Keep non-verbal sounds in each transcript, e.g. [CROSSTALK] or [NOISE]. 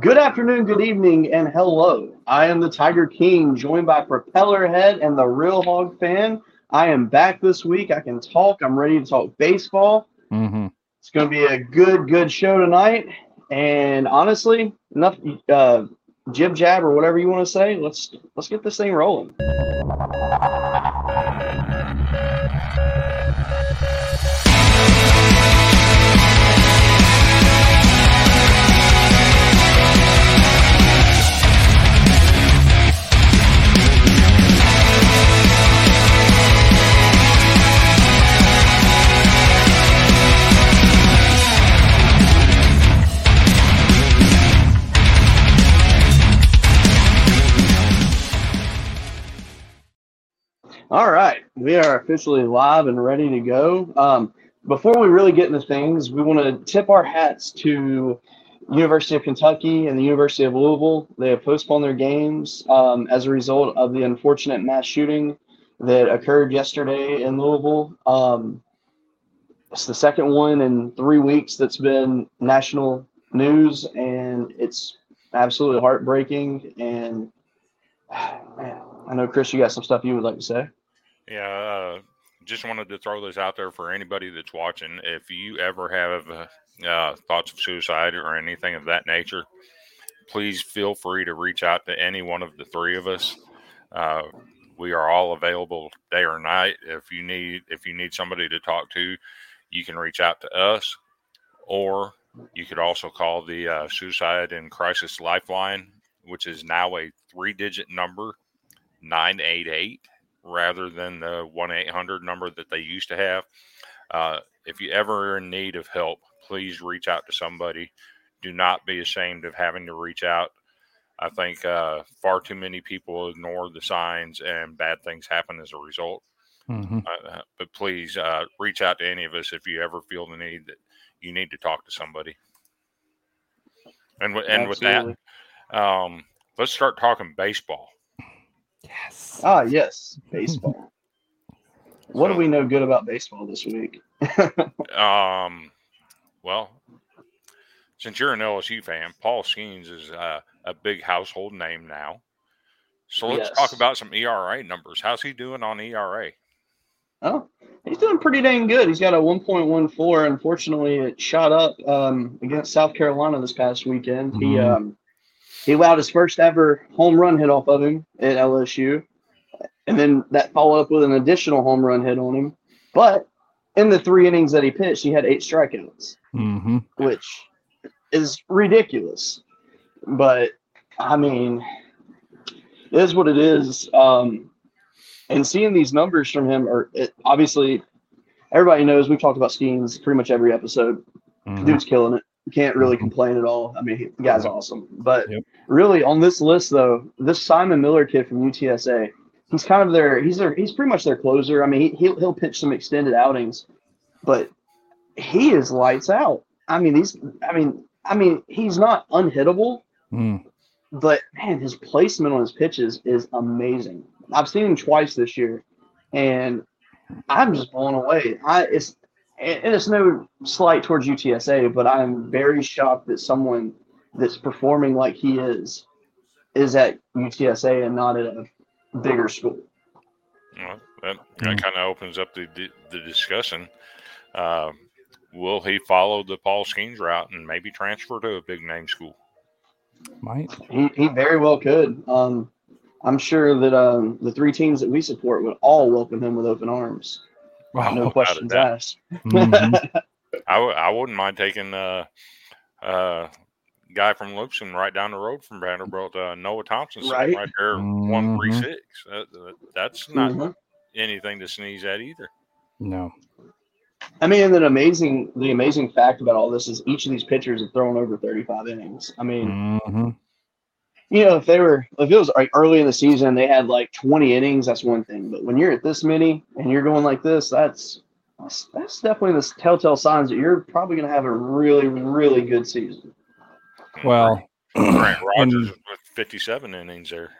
Good afternoon, good evening, and hello. I am the Tiger King, joined by Propeller Head and the Real Hog Fan. I am back this week. I can talk. I'm ready to talk baseball. Mm-hmm. It's going to be a good, good show tonight. And honestly, enough uh, jib jab or whatever you want to say. Let's let's get this thing rolling. All right, we are officially live and ready to go. Um, before we really get into things, we want to tip our hats to University of Kentucky and the University of Louisville. They have postponed their games um, as a result of the unfortunate mass shooting that occurred yesterday in Louisville. Um, it's the second one in three weeks that's been national news, and it's absolutely heartbreaking. And [SIGHS] man, I know Chris, you got some stuff you would like to say. Yeah, uh, just wanted to throw this out there for anybody that's watching. If you ever have uh, thoughts of suicide or anything of that nature, please feel free to reach out to any one of the three of us. Uh, we are all available day or night. If you need if you need somebody to talk to, you can reach out to us, or you could also call the uh, Suicide and Crisis Lifeline, which is now a three-digit number, nine eight eight rather than the 1 800 number that they used to have. Uh, if you ever are in need of help, please reach out to somebody. Do not be ashamed of having to reach out. I think uh, far too many people ignore the signs and bad things happen as a result. Mm-hmm. Uh, but please uh, reach out to any of us if you ever feel the need that you need to talk to somebody. And, w- and with that, um, let's start talking baseball. Yes. Ah, yes, baseball. [LAUGHS] what do we know good about baseball this week? [LAUGHS] Um, well, since you're an LSU fan, Paul Skenes is uh, a big household name now. So let's talk about some ERA numbers. How's he doing on ERA? Oh, he's doing pretty dang good. He's got a 1.14. Unfortunately, it shot up um, against South Carolina this past weekend. He Mhm. um, he allowed his first ever home run hit off of him at LSU, and then that followed up with an additional home run hit on him. But in the three innings that he pitched, he had eight strikeouts, Mm-hmm. which is ridiculous. But I mean, it is what it is. Um, and seeing these numbers from him are it, obviously everybody knows we've talked about Skenes pretty much every episode. Mm-hmm. Dude's killing it. Can't really complain at all. I mean, he- the guy's awesome. But Yep. really, on this list though, this Simon Miller kid from UTSA, he's kind of their he's their he's pretty much their closer. I mean, he, he'll he'll pitch some extended outings, but he is lights out. I mean, these. I mean, I mean, he's not unhittable, Mm. but man, his placement on his pitches is amazing. I've seen him twice this year, and I'm just blown away. I it's and it's no slight towards UTSA, but I'm very shocked that someone that's performing like he is is at UTSA and not at a bigger school. Well, that, that Mm. kind of opens up the the, the discussion. Uh, will he follow the Paul Skenes route and maybe transfer to a big name school? Might. He, he very well could. Um, I'm sure that um, the three teams that we support would all welcome him with open arms. Wow. No questions doubt. asked. Mhm. [LAUGHS] I, w- I wouldn't mind taking uh, uh, guy from Lipscomb right down the road from Vanderbilt, uh, Noah Thompson, Right. right there, one three Mhm. six. That, that- that's not Mhm. anything to sneeze at either. No. I mean, and the amazing the amazing fact about all this is each of these pitchers have thrown over 35 innings. I mean, Mm-hmm. You know, if they were if it was like early in the season, they had like 20 innings. That's one thing, but when you're at this many and you're going like this, that's that's, that's definitely the telltale signs that you're probably going to have a really really good season. Well, [CLEARS THROAT] Grant Rogers with 57 innings there.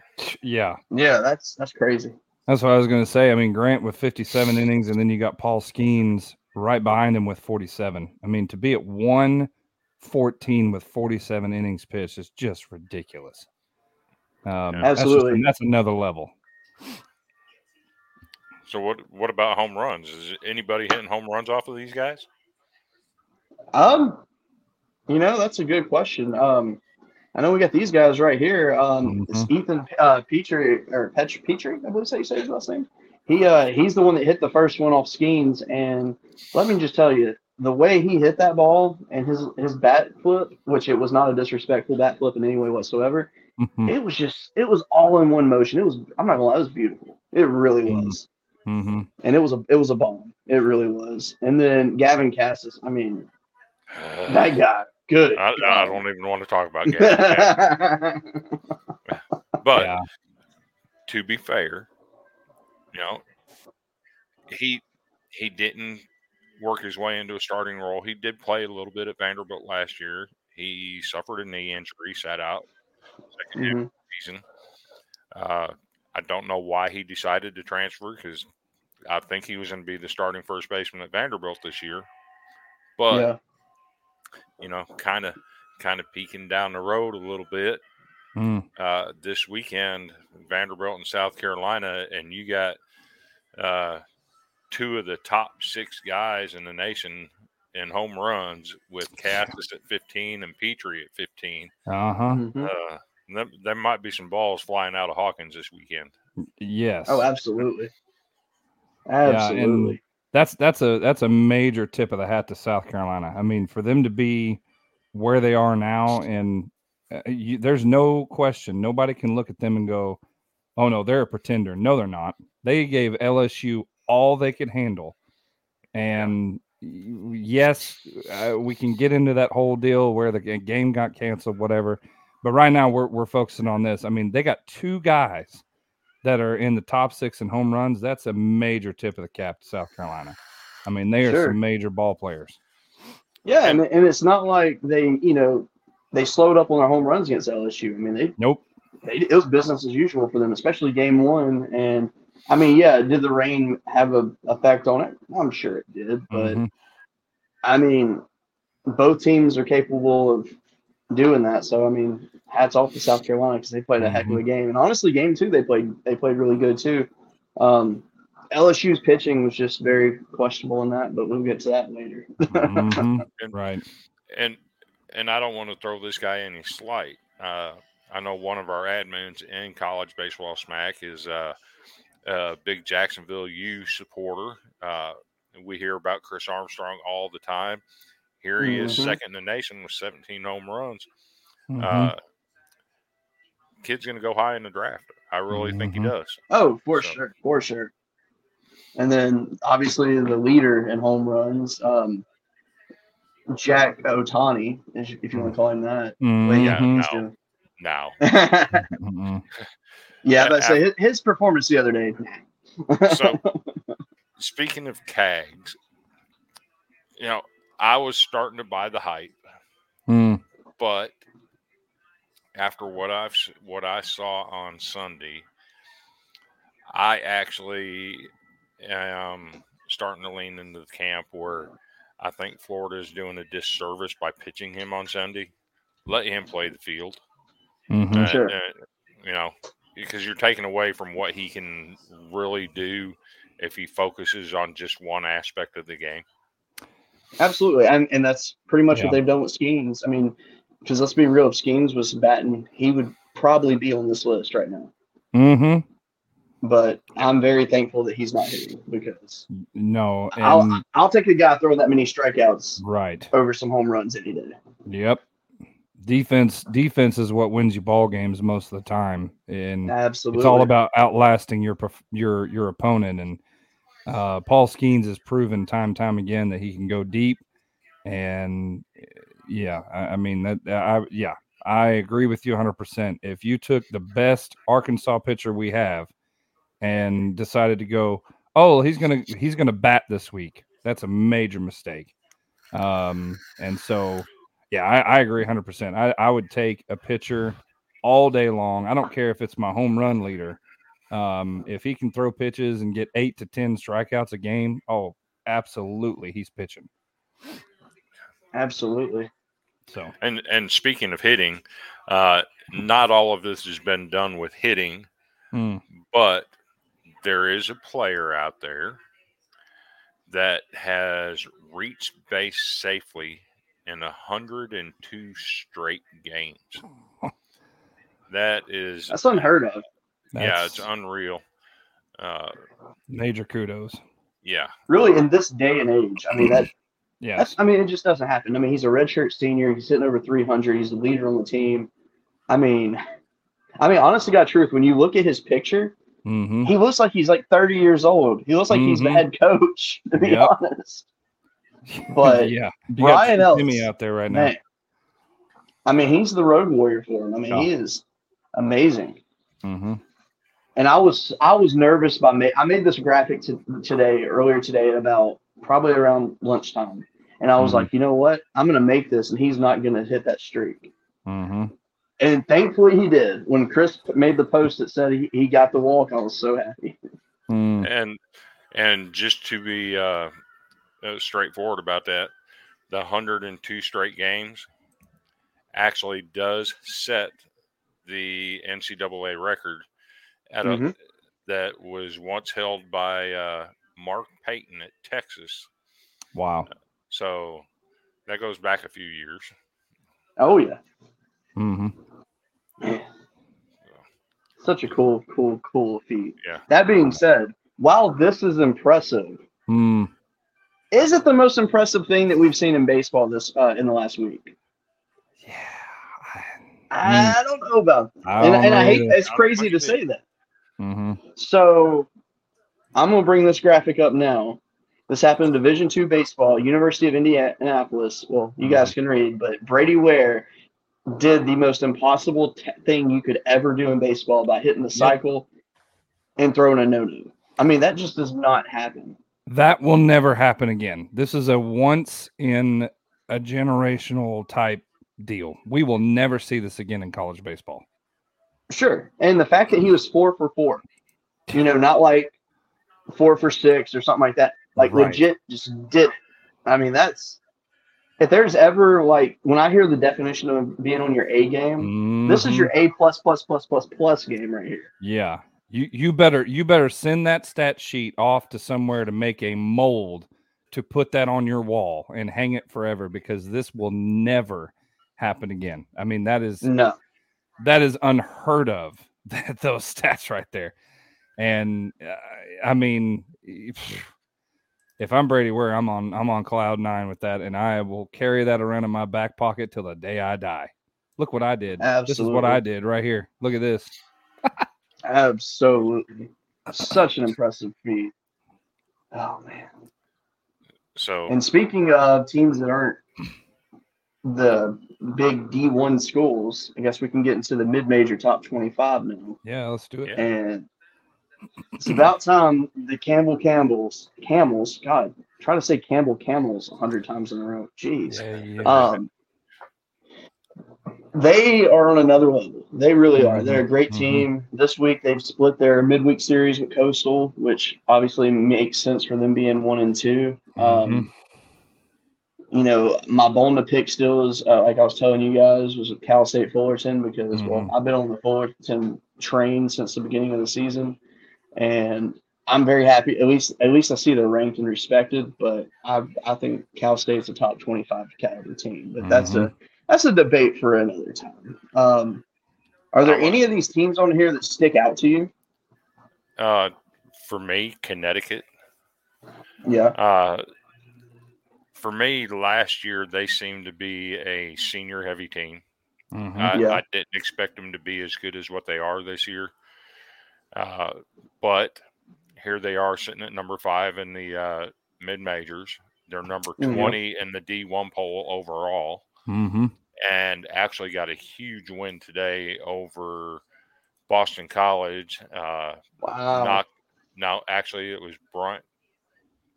yeah, Yeah, that's that's crazy. that's what I was going to say. I mean, Grant with 57 innings, and then you got Paul Skenes right behind him with 47. I mean, to be at 14 with 47 innings pitched is just ridiculous. Um, that's just- Absolutely. that's another level. So what what about home runs? Is anybody hitting home runs off of these guys? Um, you know, that's a good question. Um, I know we got these guys right here. Um, it's Ethan uh, Petrie or Petri, Petrie, I believe you say his last name. He uh, he's the one that hit the first one off Skenes, and let me just tell you, the way he hit that ball and his his bat flip, which it was not a disrespectful bat flip in any way whatsoever. Mhm, It was just, it was all in one motion. It was, I'm not gonna lie, it was beautiful. It really Mm. was, mhm. and it was a, it was a bomb. It really was. And then Gavin Casas, I mean, that [SIGHS] guy, good. I, I don't even want to talk about [LAUGHS] Gavin. but Yeah. to be fair, you know, he he didn't work his way into a starting role. He did play a little bit at Vanderbilt last year. He suffered a knee injury, sat out second half Mhm. of the season. Uh, I don't know why he decided to transfer because I think he was going to be the starting first baseman at Vanderbilt this year. But yeah, you know, kind of kind of peeking down the road a little bit Mm. uh, this weekend, Vanderbilt and South Carolina, and you got uh, two of the top six guys in the nation in home runs with Casas [LAUGHS] at 15 and Petry at 15. Uh-huh. Mhm. Uh, there, there might be some balls flying out of Hawkins this weekend. Yes. Oh, absolutely. and- Absolutely. that's that's a that's a major tip of the hat to South Carolina. I mean, for them to be where they are now, and uh, you, there's no question, nobody can look at them and go, "Oh no, they're a pretender." No, they're not. They gave LSU all they could handle, and y- yes, uh, we can get into that whole deal where the game got canceled, whatever. But right now, we're we're focusing on this. I mean, they got two guys that are in the top six in home runs, that's a major tip of the cap to South Carolina. I mean, they are Sure. some major ball players. yeah, and, and it's not like they, you know, they slowed up on their home runs against LSU. I mean, they, Nope. they it was business as usual for them, especially game one. And I mean, yeah, did the rain have a effect on it? I'm sure it did, but Mhm. I mean, both teams are capable of doing that. So I mean, hats off to South Carolina because they played a heck of a game. And honestly, game two they played they played really good too. Um, LSU's pitching was just very questionable in that, but we'll get to that later. [LAUGHS] Mhm. Right. and and I don't want to throw this guy any slight. Uh, I know one of our admins in college baseball smack is uh, a big Jacksonville U supporter. Uh, we hear about Chris Armstrong all the time. Here he is, Mhm. second in the nation with 17 home runs. Mhm. Uh, kid's going to go high in the draft. I really think he Mhm. does. Oh, for So- sure, for sure. And then obviously the leader in home runs, um, Jack Otani, if you want to call him that. Well, yeah, he's no. [LAUGHS] [LAUGHS] doing- Now, yeah, but say his, his performance the other day. so [LAUGHS] speaking of Cags, you know, I was starting to buy the hype. Mm. but after what I've what I saw on Sunday, I actually am starting to lean into the camp where I think Florida is doing a disservice by pitching him on Sunday. Let him play the field, Mhm. Uh, Sure. uh, you know, because you're taking away from what he can really do if he focuses on just one aspect of the game. Absolutely, and and that's pretty much Yeah. what they've done with Skenes. I mean, because let's be real, if Skenes was batting, he would probably be on this list right now. Mm-hmm. But I'm very thankful that he's not hitting because No. And, I'll I'll take a guy throwing that many strikeouts right. over some home runs any day. Yep. Defense. Defense is what wins you ball games most of the time, and Absolutely, it's all about outlasting your your your opponent. And uh, Paul Skenes has proven time and time again that he can go deep. And yeah, I, I mean that. I yeah, I agree with you 100. percent If you took the best Arkansas pitcher we have and decided to go, oh, he's gonna he's gonna bat this week, that's a major mistake. Um, and so yeah, I, I agree 100. percent I I would take a pitcher all day long. I don't care if it's my home run leader. Um, if he can throw pitches and get eight to ten strikeouts a game, oh, absolutely, he's pitching. absolutely. So And and speaking of hitting, uh, not all of this has been done with hitting, mm, but there is a player out there that has reached base safely in 102 straight games. [LAUGHS] That is, That's unheard of. yeah, it's unreal. Uh, major kudos. yeah, Really, in this day and age, I mean that. [CLEARS THROAT] Yes. That's. I mean, it just doesn't happen. I mean, he's a redshirt senior. He's hitting over 300. He's the leader on the team. I mean, I mean, honestly, God, truth. When you look at his picture, hmm he looks like he's like 30 years old. He looks like he's the Mhm. head coach. [LAUGHS] To be Yep. honest, [LAUGHS] But yeah, You Brian Ellis, Jimmy out there right now. man. I mean, he's the road warrior for him. I mean, Yeah. he is amazing. hmm and I was I was nervous by ma- I made this graphic to, today earlier today about probably around lunchtime, and I was Mhm. like, you know what, I'm gonna make this, and he's not gonna hit that streak. hmm And thankfully he did. When Chris made the post that said he, he got the walk, I was so happy. Mm. and and just to be uh, straightforward about that, the 102 straight games actually does set the NCAA record at a Mhm. that was once held by uh, Mark Payton at Texas. Wow. So that goes back a few years. Oh yeah, Mm-hmm. such a cool, cool, cool feat. Yeah. That being said, while this is impressive, Mm. Is it the most impressive thing that we've seen in baseball this uh, in the last week? Yeah. I don't know about that. I and, and I hate either. it's crazy to say that. hmm So I'm gonna bring this graphic up now. This happened in Division two baseball, University of Indianapolis. Well, you guys can read, but Brady Ware did the most impossible t- thing you could ever do in baseball by hitting the cycle and throwing a no-no. I mean, that just does not happen. That will never happen again. This is a once in a generational type deal. We will never see this again in college baseball. Sure, and the fact that he was four for four, you know, not like four for six or something like that. Like Right. legit, just did it. I mean, that's if there's ever like when I hear the definition of being on your A game, this is Mhm. your A plus plus plus plus plus game right here. Yeah. You you better you better send that stat sheet off to somewhere to make a mold to put that on your wall and hang it forever because this will never happen again. I mean that is No, that is unheard of [LAUGHS] that those stats right there. And uh, I mean if, if I'm Brady Ware, I'm on I'm on cloud 9 with that and I will carry that around in my back pocket till the day I die. Look what I did. This is what I did right here. Look at this. [LAUGHS] absolutely, such an impressive feat. Oh man. So And speaking of teams that aren't the big D1 schools, I guess we can get into the mid-major top 25 now. Yeah, let's do it. And it's about time the Campbell Campbells, Camels, God, try to say Campbell Camels a hundred times in a row. Jeez. Yeah, yeah. Um, they are on another level. They really are. They're a great Mhm. team. This week they've split their midweek series with Coastal, which obviously makes sense for them being one and two. Um, you know, my bone to pick still is uh, like I was telling you guys was Cal State Fullerton because well Mhm. I've been on the Fullerton train since the beginning of the season, and I'm very happy. At least at least I see they're ranked and respected. But I I think Cal State's a top 25 caliber team. But that's a that's a debate for another time. Um, are there any of these teams on here that stick out to you? uh, for me, Connecticut. Yeah. Uh, for me, last year they seemed to be a senior heavy team. Mhm. I, Yeah. I didn't expect them to be as good as what they are this year. Uh, but here they are sitting at number five in the uh, mid majors. They're number Mhm. 20 in the D1 poll overall, Mhm. and actually got a huge win today over Boston College. Uh, Wow. not now, actually, it was Bryant.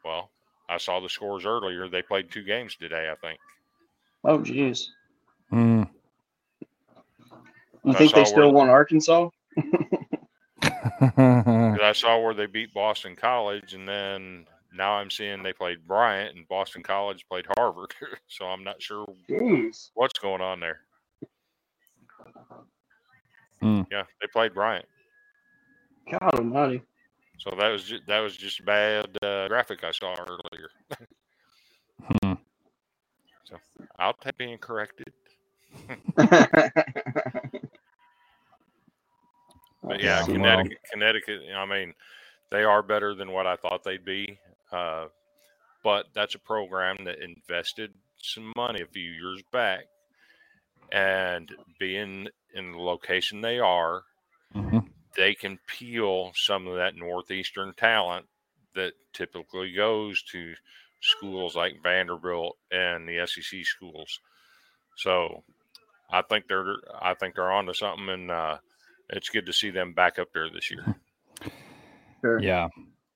Well, I saw the scores earlier. They played two games today, I think. oh, geez. Mm. You I think they still where- won Arkansas? [LAUGHS] [LAUGHS] I saw where they beat Boston College, and then now I'm seeing they played Bryant and Boston College played Harvard. [LAUGHS] so I'm not sure Jeez. what's going on there. Hmm. Yeah, they played Bryant. God almighty. So that was just, that was just bad uh, graphic I saw earlier. Hmm. So I'll take being corrected. [LAUGHS] But yeah, Yeah, Connecticut, Connecticut. I mean, they are better than what I thought they'd be. Uh, but that's a program that invested some money a few years back, and being in the location they are, Mhm. they can peel some of that northeastern talent that typically goes to schools like Vanderbilt and the SEC schools. So, I think they're I think they're onto something, and uh, it's good to see them back up there this year. Sure. Yeah.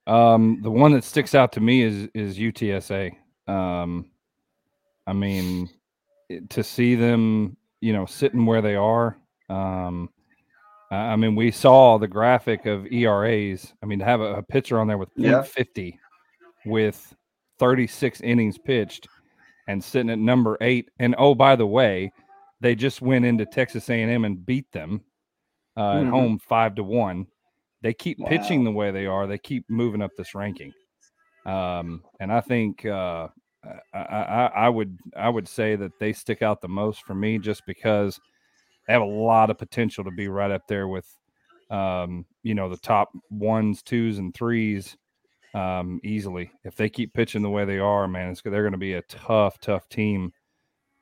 Um, the one that sticks out to me is is UTSA. Um, I mean, to see them, you know, sitting where they are. Um, I mean, we saw the graphic of ERAs. I mean, to have a, a pitcher on there with Yeah. 50 with 36 innings pitched and sitting at number eight. And oh, by the way, they just went into Texas A&M and beat them uh, at Mhm. home five to one. They keep Wow. pitching the way they are. They keep moving up this ranking. Um, and I think uh, I, I, I would I would say that they stick out the most for me just because they have a lot of potential to be right up there with um, you know the top ones, twos, and threes um, easily. If they keep pitching the way they are, man, it's they're going to be a tough, tough team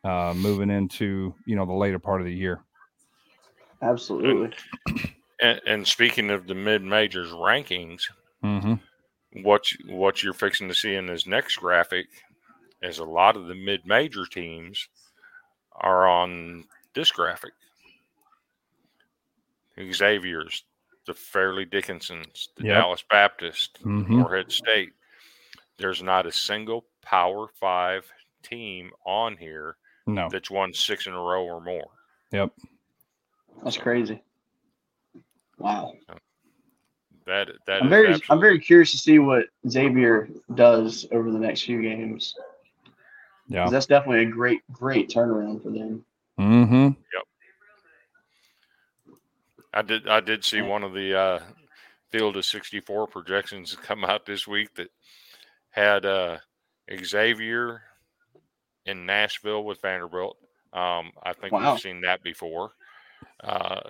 uh, moving into you know the later part of the year. Absolutely. And, and speaking of the mid majors rankings, Mm-hmm. what you- what you're fixing to see in this next graphic is a lot of the mid major teams are on this graphic. Xavier's, the Fairleigh Dickinsons, the Yep. Dallas Baptist, Mhm. Morehead State. There's not a single Power Five team on here No. that's won six in a row or more. Yep. That's crazy. Wow. That that I'm is very I'm very curious to see what Xavier does over the next few games. Yeah. That's definitely a great, great turnaround for them. Mm-hmm. Yep. I did I did see one of the uh, field of 64 projections [LAUGHS] come out this week that had uh, Xavier in Nashville with Vanderbilt. Um, I think Wow. we've seen that before. Uh,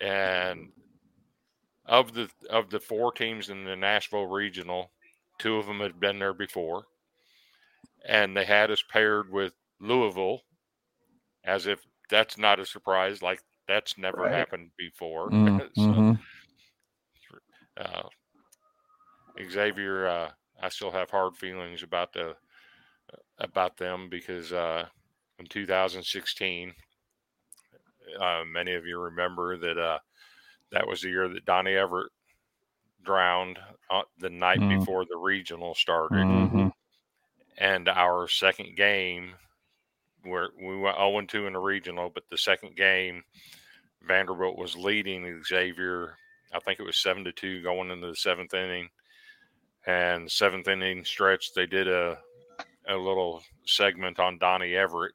and of the of the four teams in the Nashville regional, two of them had been there before, and they had us paired with Louisville, as if that's not a surprise. Like that's never Right. happened before. [LAUGHS] Mm-hmm. so, uh, Xavier, uh, I still have hard feelings about the about them because uh, in 2016, uh, many of you remember that uh, that was the year that Donny Everett drowned uh, the night Mm. before the regional started, Mm-hmm. and our second game, where we went 0 2 in the regional, but the second game, Vanderbilt was leading Xavier. I think it was seven to two going into the seventh inning, and seventh inning stretch they did a a little segment on Donny Everett,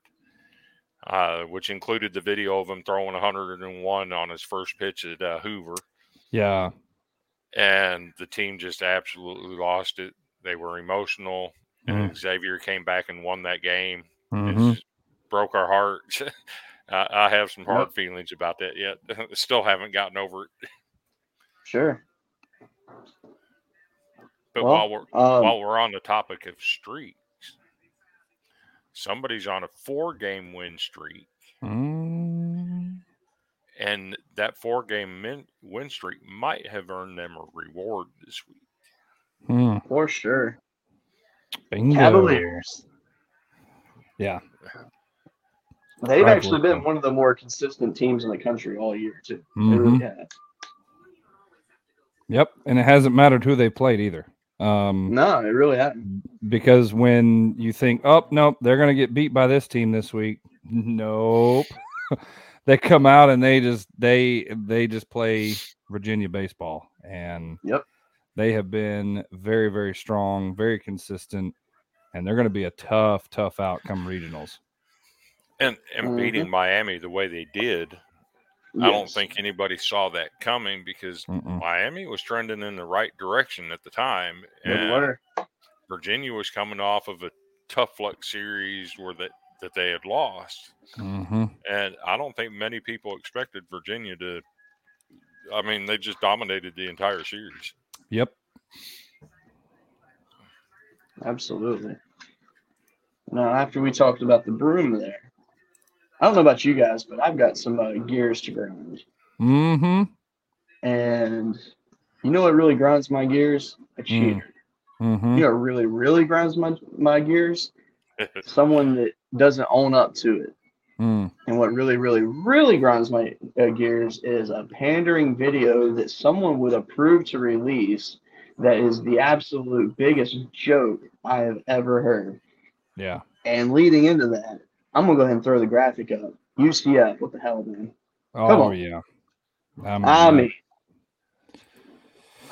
uh, which included the video of him throwing 101 on his first pitch at uh, Hoover, Yeah. and the team just absolutely lost it. They were emotional, and Xavier came back and won that game. Mm-hmm. It broke our hearts. [LAUGHS] I, I have some hard feelings about that yet. [LAUGHS] Still haven't gotten over it. Sure. But Well, while we're um, while we're on the topic of streaks, somebody's on a four-game win streak, Mm. and that four-game min- win streak might have earned them a reward this week. Mm. For sure. Bingo. Cavaliers. Yeah. They've Right, actually well, been one of the more consistent teams in the country all year too. They Mhm. really. Yep. And it hasn't mattered who they played either. Um, No, it really hasn't. because when you think, oh nope, they're gonna get beat by this team this week. [LAUGHS] Nope. [LAUGHS] they come out and they just they they just play Virginia baseball and Yep. They have been very, very strong, very consistent, and they're going to be a tough, tough outcome regionals. And and Mhm. beating Miami the way they did, I don't think anybody saw that coming because Mm-mm. Miami was trending in the right direction at the time, and. Virginia was coming off of a tough luck series where that that they had lost, hmm and I don't think many people expected Virginia to. I mean, they just dominated the entire series. Yep. Absolutely. Now, after we talked about the broom there, I don't know about you guys, but I've got some uh, gears to grind. Mm-hmm. And you know what really grinds my gears? A cheater. Mm-hmm. You know what really, really grinds my, my gears? [LAUGHS] Someone that doesn't own up to it. Mm. And what really, really, really grinds my uh, gears is a pandering video that someone would approve to release that is the absolute biggest joke I have ever heard. Yeah. And leading into that, I'm gonna go ahead and throw the graphic up. UCF, what the hell, man? Oh on. yeah. I mean, I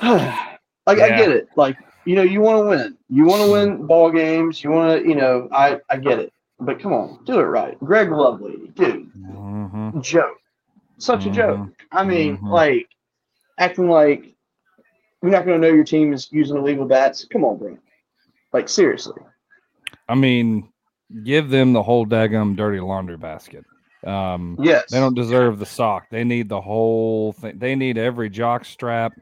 [SIGHS] mean, like I get it. Like you know, you want to win. You want to win ball games. You want to, you know, I I get it. But come on, do it right. Greg Lovelady, dude, Mhm. joke, such a joke. I mean, Mhm. like acting like you're not gonna know your team is using illegal bats. Come on, bro. Like seriously. I mean, give them the whole daggum dirty laundry basket. Um, Yes. they don't deserve the sock. They need the whole thing. They need every jock strap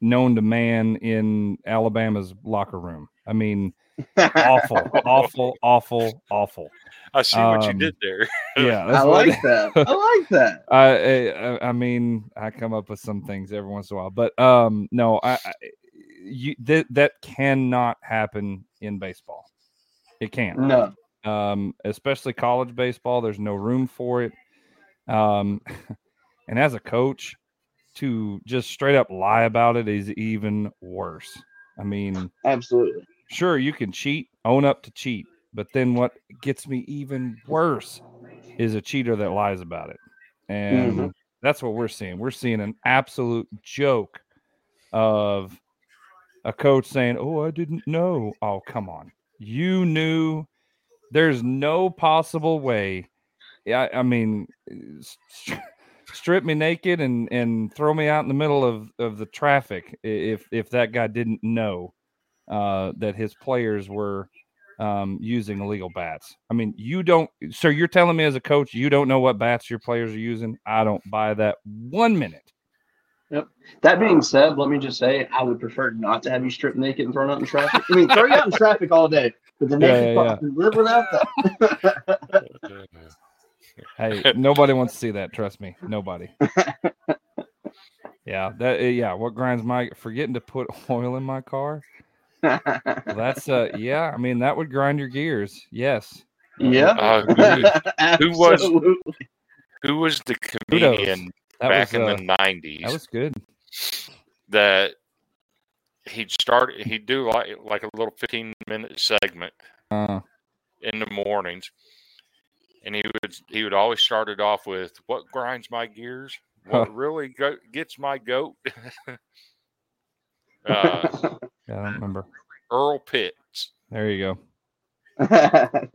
known to man in Alabama's locker room. I mean, awful, [LAUGHS] awful, awful, awful. I see what you Um, did there. Yeah, [LAUGHS] I that's what- like that. I like that. [LAUGHS] I, I I mean I come up with some things every once in a while, but um no, I, I you that that cannot happen in baseball. It can't. No. Um, especially college baseball. There's no room for it. Um, [LAUGHS] and as a coach, to just straight up lie about it is even worse. I mean, Absolutely. sure you can cheat, own up to cheat, but then what gets me even worse is a cheater that lies about it. And Mhm. that's what we're seeing. We're seeing an absolute joke of a coach saying, "Oh, I didn't know." Oh, come on. You knew there's no possible way. Yeah, I mean, st- strip me naked and and throw me out in the middle of of the traffic if if that guy didn't know uh, that his players were um, using illegal bats. I mean, you don't. So you're telling me as a coach, you don't know what bats your players are using? I don't buy that one minute. Yep. That being said, let me just say I would prefer not to have you stripped naked and thrown out in traffic. I mean, throw you out in traffic all day, but the Yeah, naked yeah, part, live without that. [LAUGHS] Hey, nobody wants to see that. Trust me, nobody. Yeah, that uh, yeah. What grinds my forgetting to put [LAUGHS] oil in my car? Well, that's uh [LAUGHS] yeah. I mean that would grind your gears. Yes. yeah. Uh, who was- Who was the comedian That back was in uh, the nineties that was good. that he'd start he'd do like like a little fifteen minute segment Uh, in the mornings, and he would he would always start it off with "What grinds my gears? What really go- gets my goat?" [LAUGHS] [LAUGHS] uh, yeah, I don't remember. Earl Pitts, There you go. [LAUGHS] and,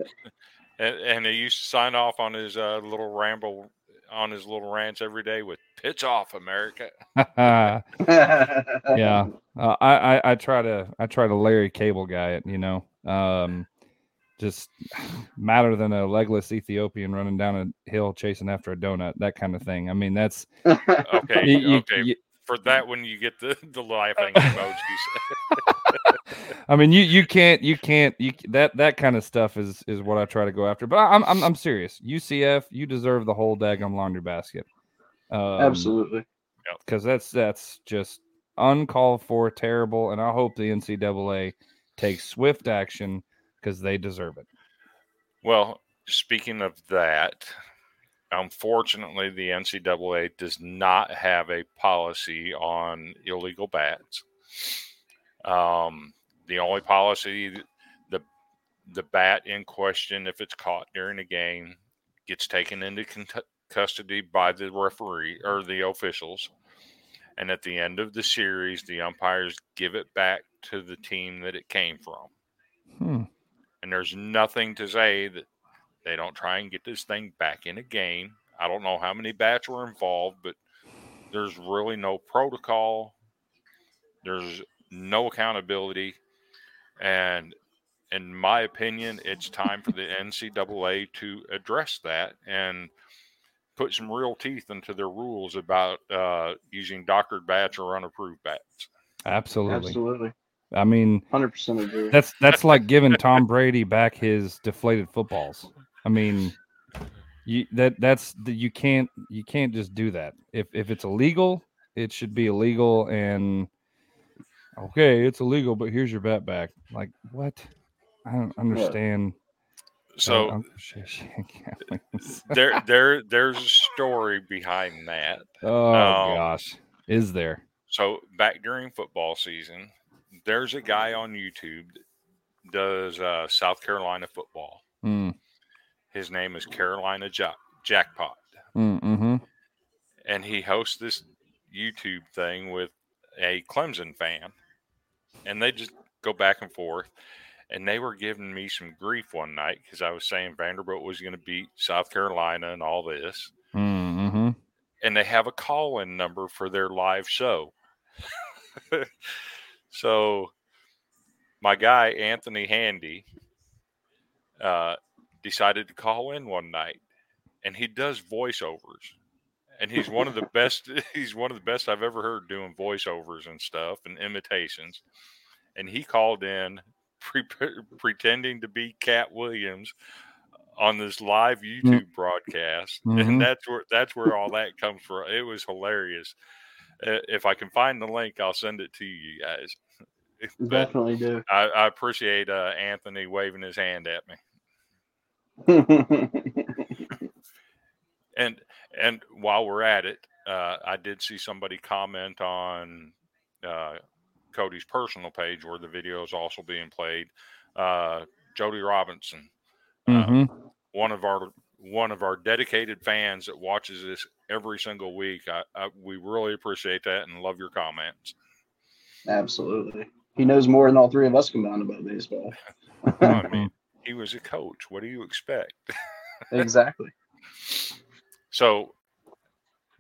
and he used to sign off on his uh, little ramble on his little ranch every day with "Pitch off, America." [LAUGHS] yeah, uh, I, I I try to I try to Larry Cable guy it. You know, um, just [SIGHS] madder than a legless Ethiopian running down a hill chasing after a donut. That kind of thing. I mean, that's Okay, [LAUGHS] you- okay. you- For that one, you get the the laughing emojis. [LAUGHS] I mean, you you can't you can't you that that kind of stuff is is what I try to go after. But I'm I'm I'm serious. UCF, you deserve the whole daggum laundry basket. Um, Absolutely. because that's that's just uncalled for, terrible, and I hope the NCAA takes swift action because they deserve it. Well, speaking of that, unfortunately, the NCAA does not have a policy on illegal bats. Um, the only policy, the the bat in question, if it's caught during a game, gets taken into con- custody by the referee or the officials, and at the end of the series, the umpires give it back to the team that it came from. Hmm. And there's nothing to say that they don't try and get this thing back in a game. I don't know how many bats were involved, but there's really no protocol. There's no accountability. And in my opinion, it's time for the NCAA to address that and put some real teeth into their rules about uh, using doctored bats or unapproved bats. Absolutely. Absolutely. I mean, Hundred percent agree. that's that's like giving [LAUGHS] Tom Brady back his deflated footballs. I mean, you that that's the, you can't you can't just do that. If if it's illegal, it should be illegal and okay, it's illegal, but here's your bet back. Like what? I don't understand. So I'm- sh- sh- there, there, there's a story behind that. oh Um, gosh, is there? So back during football season, there's a guy on YouTube that does uh, South Carolina football. Mm, His name is Carolina Jack- Jackpot, mm, mm-hmm. and he hosts this YouTube thing with a Clemson fan, and they just go back and forth. And they were giving me some grief one night because I was saying Vanderbilt was going to beat South Carolina and all this. Mm-hmm. and they have a call in number for their live show. [LAUGHS] so my guy Anthony Handy uh, decided to call in one night, and he does voiceovers, and he's one of the [LAUGHS] best. [LAUGHS] He's one of the best I've ever heard doing voiceovers and stuff and imitations. And he called in [LAUGHS] pre- pretending to be Katt Williams on this live YouTube broadcast, Mhm. [LAUGHS] and that's where that's where all that comes from. It was hilarious. Uh, If I can find the link, I'll send it to you guys. [LAUGHS] But Definitely do. I, I appreciate uh, Anthony waving his hand at me. And and while we're at it, uh, I did see somebody comment on uh, Cody's personal page where the video is also being played. Uh, Jody Robinson, uh, Mm-hmm. one of our one of our dedicated fans that watches this every single week. I, I, we really appreciate that and love your comments. Absolutely. He knows more than all three of us combined about baseball. [LAUGHS] I [LAUGHS] mean, he was a coach. What do you expect? [LAUGHS] exactly. So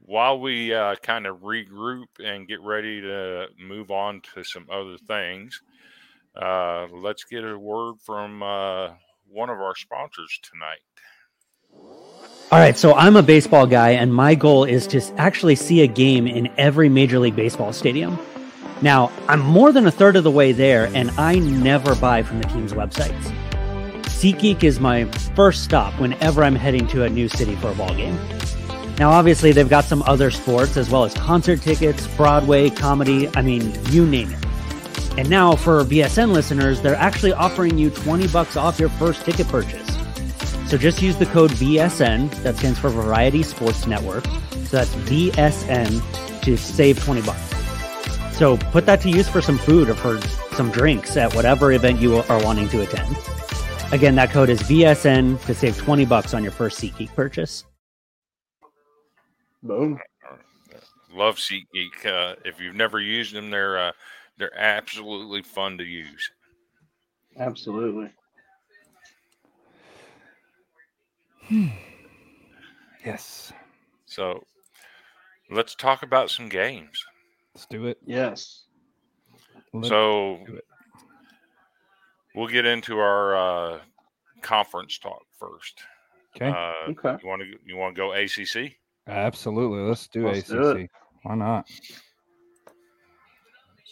while we uh, kind of regroup and get ready to move on to some other things, uh, let's get a word from uh, one of our sponsors tonight. All right, so I'm a baseball guy, and my goal is to actually see a game in every Major League Baseball stadium. Now, I'm more than a third of the way there, and I never buy from the team's websites. SeatGeek is my first stop whenever I'm heading to a new city for a ball game. Now, obviously, they've got some other sports as well as concert tickets, Broadway, comedy, I mean, you name it. And now for VSN listeners, they're actually offering you 20 bucks off your first ticket purchase. So just use the code VSN, that stands for Variety Sports Network. So that's VSN to save 20 bucks. So put that to use for some food or for some drinks at whatever event you are wanting to attend. Again, that code is VSN to save 20 bucks on your first SeatGeek purchase. Boom. Love SeatGeek. Uh, if you've never used them, they're uh, they're absolutely fun to use. Absolutely. Yes. So let's talk about some games. Let's do it. Yes. Let's so it. we'll get into our uh, conference talk first. okay. Uh, Okay. you want to you want to go ACC? Absolutely. Let's do let's ACC. do it. Why not?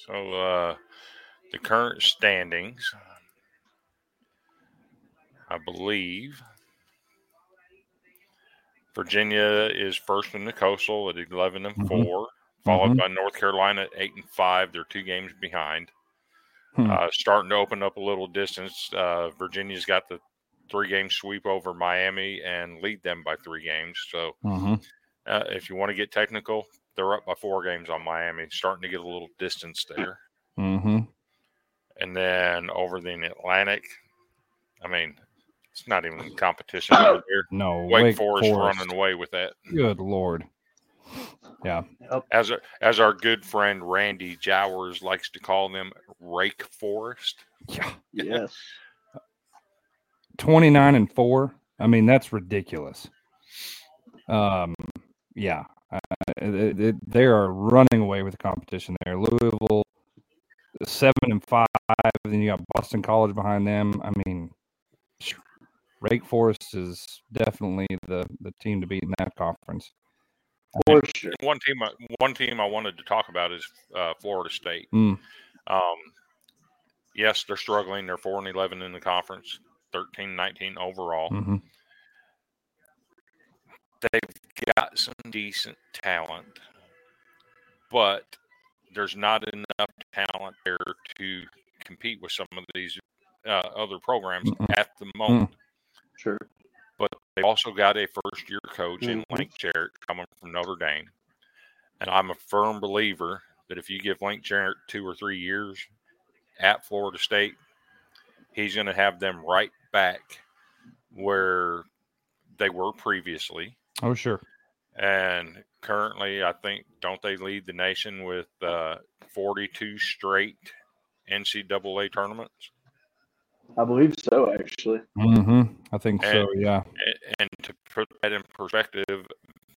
So uh, the current standings, I believe, Virginia is first in the coastal at eleven and Mhm. 4 followed Mhm. by North Carolina at eight and five. They're two games behind. Hmm. Uh, starting to open up a little distance. Uh, Virginia's got the three game sweep over Miami and lead them by three games. So hmm uh, if you want to get technical, they're up by four games on Miami, starting to get a little distance there. hmm And then over the Atlantic, I mean, it's not even competition over there. No. Wake, Forest, running away with that. Good lord. Yeah. As a, as our good friend Randy Jowers likes to call them, Rake Forest. Yeah. Yes. 29 and 4 i mean that's ridiculous um yeah uh, it, it, they are running away with the competition there louisville seven and five then you got boston college behind them i mean Wake Forest is definitely the the team to beat in that conference. For sure. One team, I- one team I wanted to talk about is uh, Florida State. Mm. Um, yes, they're struggling. They're four and eleven in the conference, 13, 19 overall. hmm They've got some decent talent, but there's not enough talent there to compete with some of these uh, other programs Mm-mm. at the moment. Sure. But they've also got a first year coach in Mhm. Link Jarrett coming from Notre Dame. And I'm a firm believer that if you give Link Jarrett two or three years at Florida State, he's going to have them right back where they were previously. Oh sure. And currently, I think, don't they lead the nation with uh, 42 straight NCAA tournaments? I believe so, actually. hmm I think so. Yeah. And to put that in perspective,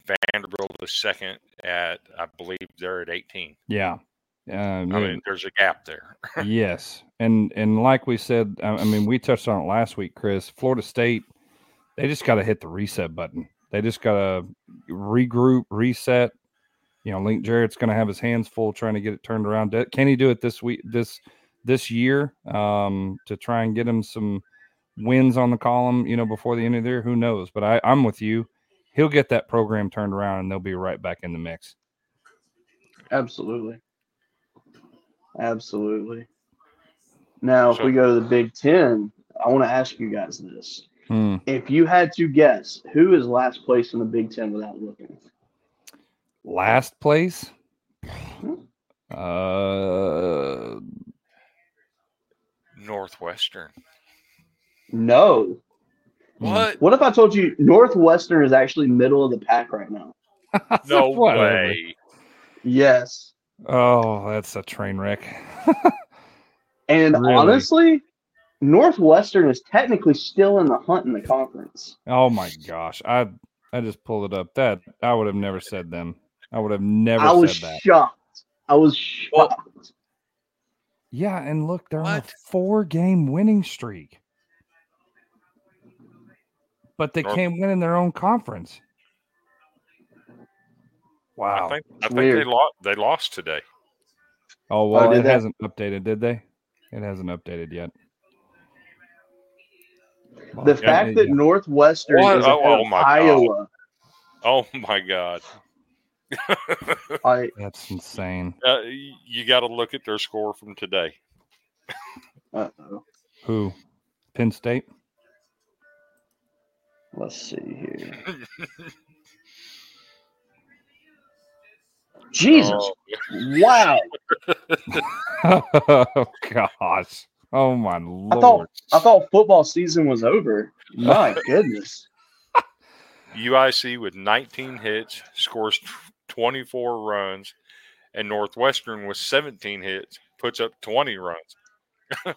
Vanderbilt is second at, I believe they're at 18. Yeah. Uh, I mean, there's a gap there. [LAUGHS] yes, and and like we said, I, I mean, we touched on it last week, Chris. Florida State, they just got to hit the reset button. They just got to regroup, reset. You know, Link Jarrett's going to have his hands full trying to get it turned around. Can he do it this week, this this year, um, to try and get him some wins on the column? You know, before the end of the year, who knows? But I, I'm with you. He'll get that program turned around, and they'll be right back in the mix. Absolutely. Absolutely. Now, if we go to the Big Ten, I want to ask you guys this. Hmm. If you had to guess, who is last place in the Big Ten without looking? Last place. Uh, Northwestern. No. What? What if I told you Northwestern is actually middle of the pack right now? [LAUGHS] No way. Yes. Oh, that's a train wreck. [LAUGHS] And Really? honestly, Northwestern is technically still in the hunt in the conference. oh my gosh, I I just pulled it up. That I would have never said them. I would have never I was that. shocked. I was shocked. Yeah, and look, they're on a four-game winning streak, but they North- can't win in their own conference. Wow. I think I think they lost. They lost today. Oh, oh well, did it they? hasn't updated, did they? It hasn't updated yet. Well, The yeah, fact that. Northwestern What? is Oh, oh my God. Iowa, Oh my God! I, that's insane. Uh, you got to look at their score from today. uh-oh. Who? Penn State. let's see here. [LAUGHS] Jesus! Oh, Wow! [LAUGHS] oh gosh. Oh my I lord. thought I thought football season was over. My [LAUGHS] goodness. UIC with 19 hits scores 24 runs, and Northwestern with 17 hits puts up 20 runs. [LAUGHS] All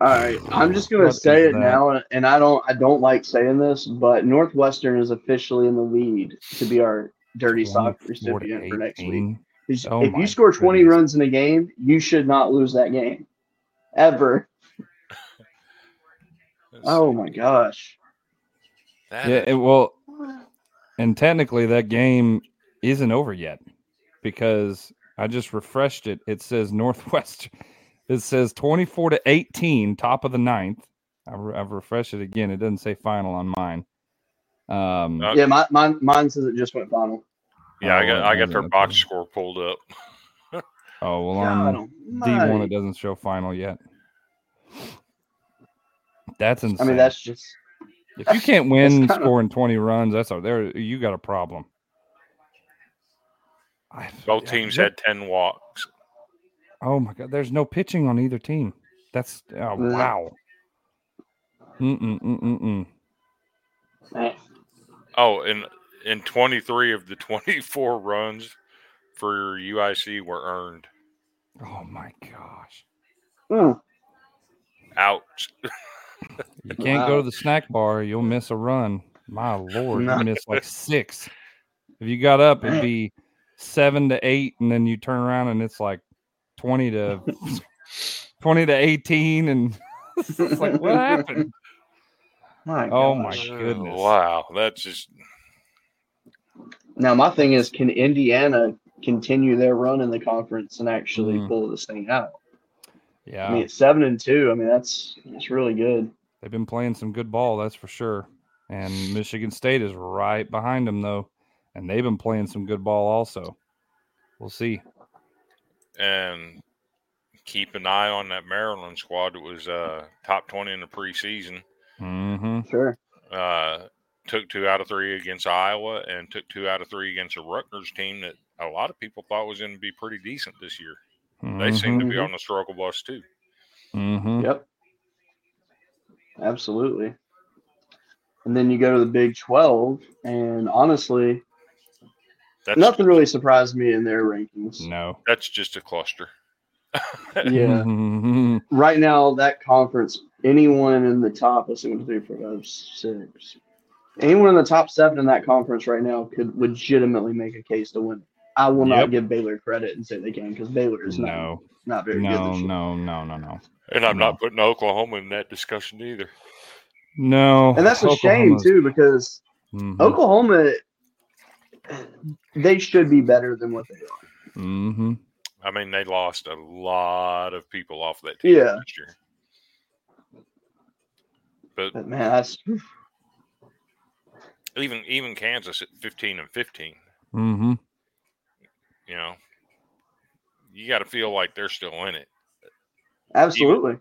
right, I'm just gonna What say it that? now, and I don't I don't like saying this, but Northwestern is officially in the lead to be our dirty sock recipient for next week. If Oh if you score 20 goodness. runs in a game, you should not lose that game, ever. Oh my gosh! That Yeah, it, well, and technically that game isn't over yet because I just refreshed it. It says Northwest. [LAUGHS] It says 24 to 18, top of the ninth. I've, I've refreshed it again. It doesn't say final on mine. Um, Uh, Yeah, my, mine mine says it just went final. yeah, I oh, got I got their updated. box score pulled up. oh well, on D1 it doesn't show final yet. That's insane. I mean, that's just if you can't [LAUGHS] win kinda- scoring 20 runs, that's a, there. You got a problem. I- Both teams look- had 10 walks. Oh my god, there's no pitching on either team. That's oh, Yeah. wow. Mm mm mm mm mm. Oh, and in 23 of the [LAUGHS] 24 runs, for UIC were earned. Oh my gosh. Mm. Ouch. [LAUGHS] You [LAUGHS] can't go to the snack bar, you'll miss a run. My lord, you miss like six. If you got up, it'd be seven to eight, and then you turn around and it's like twenty to [LAUGHS] twenty to eighteen, and [LAUGHS] it's like what happened? My Oh my goodness. Wow. That's just Now my thing is, can Indiana continue their run in the conference and actually Mm. pull this thing out? Yeah, I mean, it's seven and two. I mean, that's that's really good. they've been playing some good ball, that's for sure. And Michigan State is right behind them though, and they've been playing some good ball also. We'll see. and keep an eye on that Maryland squad that was uh, top 20 in the preseason. hmm Sure. Uh, took two out of three against Iowa and took two out of three against a Rutgers team that a lot of people thought was going to be pretty decent this year. They seem to be Mhm. on the struggle bus too. hmm Yep. Absolutely. And then you go to the Big Twelve, and honestly, That's nothing really surprised me in their rankings. No. That's just a cluster. Yeah. [LAUGHS] Mhm. right now, that conference, anyone in the top, let's see, one, two, three, four, five, six. Anyone in the top seven in that conference right now could legitimately make a case to win. I will not Yep. give Baylor credit and say they can because Baylor is not, no. not very good No, this year. no, no, no, no. And I'm No. not putting Oklahoma in that discussion either. No. And that's a shame too because Mhm. Oklahoma, they should be better than what they are. Mm-hmm. I mean, they lost a lot of people off that team Yeah. this year. But But man, that's even even Kansas at 15 and 15, Mhm. You know, you got to feel like they're still in it, absolutely.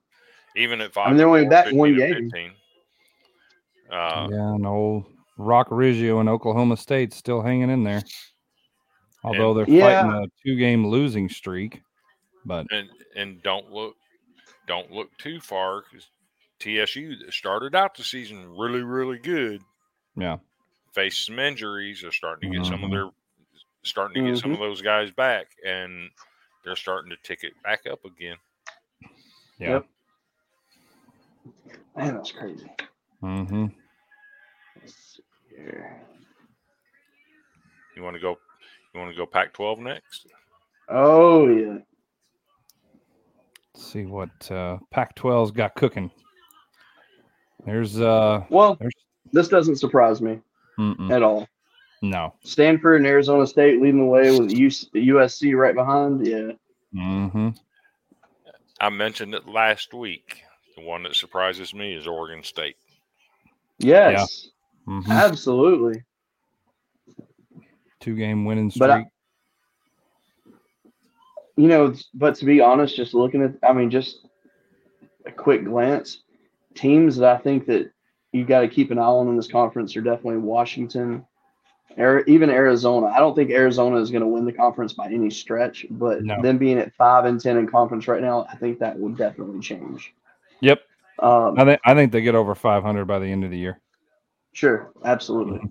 even at five. mean, they're and only four, back 15 one and game. 15. Uh, yeah, and old Roc Riggio and Oklahoma State still hanging in there. Although they're Yeah. fighting a two-game losing streak, but and and don't look don't look too far because TCU that started out the season really really good yeah, faced some injuries. They're starting to get some of Mhm. their starting to get some Mhm. of those guys back, and they're starting to tick it back up again. yeah. Yep. Man, that's crazy. Mm-hmm. Let's see here. You want to go? You want to go Pac-12 next? Oh yeah. Let's see what uh, Pac-12's got cooking. There's uh, Well, there's this doesn't surprise me mm-mm, at all. No. Stanford and Arizona State leading the way with USC right behind. Yeah. Mm-hmm. I mentioned it last week. The one that surprises me is Oregon State. Yes. Mm-hmm. Absolutely. Two-game winning streak. But I- You know, but to be honest, just looking at, I mean, just a quick glance, teams that I think that you got to keep an eye on in this conference are definitely Washington, Ari- even Arizona. I don't think Arizona is going to win the conference by any stretch, but No. them being at five and ten in conference right now, I think that will definitely change. yep. Um, I think I think they get over 500 by the end of the year. Sure, absolutely.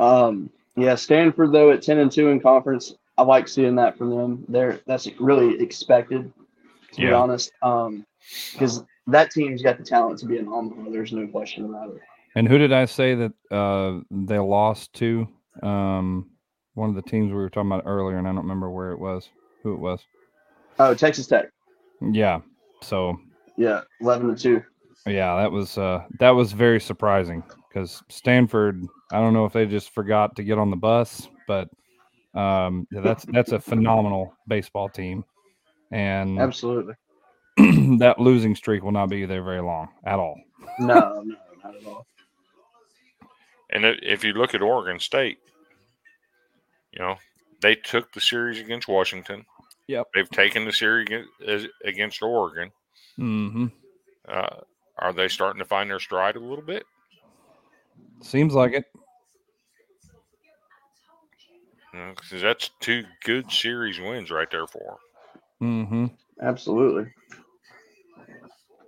Um, yeah, Stanford though at ten and two in conference, I like seeing that from them. They're that's really expected, to be Yeah. honest. Um, because that team's got the talent to be an Omaha. There's no question about it. And who did I say that uh, they lost to? Um, one of the teams we were talking about earlier, and I don't remember where it was, who it was. Oh, Texas Tech. Yeah. So Yeah, eleven to two. yeah, that was uh, that was very surprising because Stanford. I don't know if they just forgot to get on the bus, but um, yeah, that's that's a phenomenal baseball team, and Absolutely. [CLEARS THROAT] that losing streak will not be there very long at all. No, [LAUGHS] no, not at all. And if you look at Oregon State, you know, they took the series against Washington. Yep. They've taken the series against, against Oregon. Mm-hmm. Uh, are they starting to find their stride a little bit? Seems like it. Because that's two good series wins right there for them. Mm-hmm. Absolutely.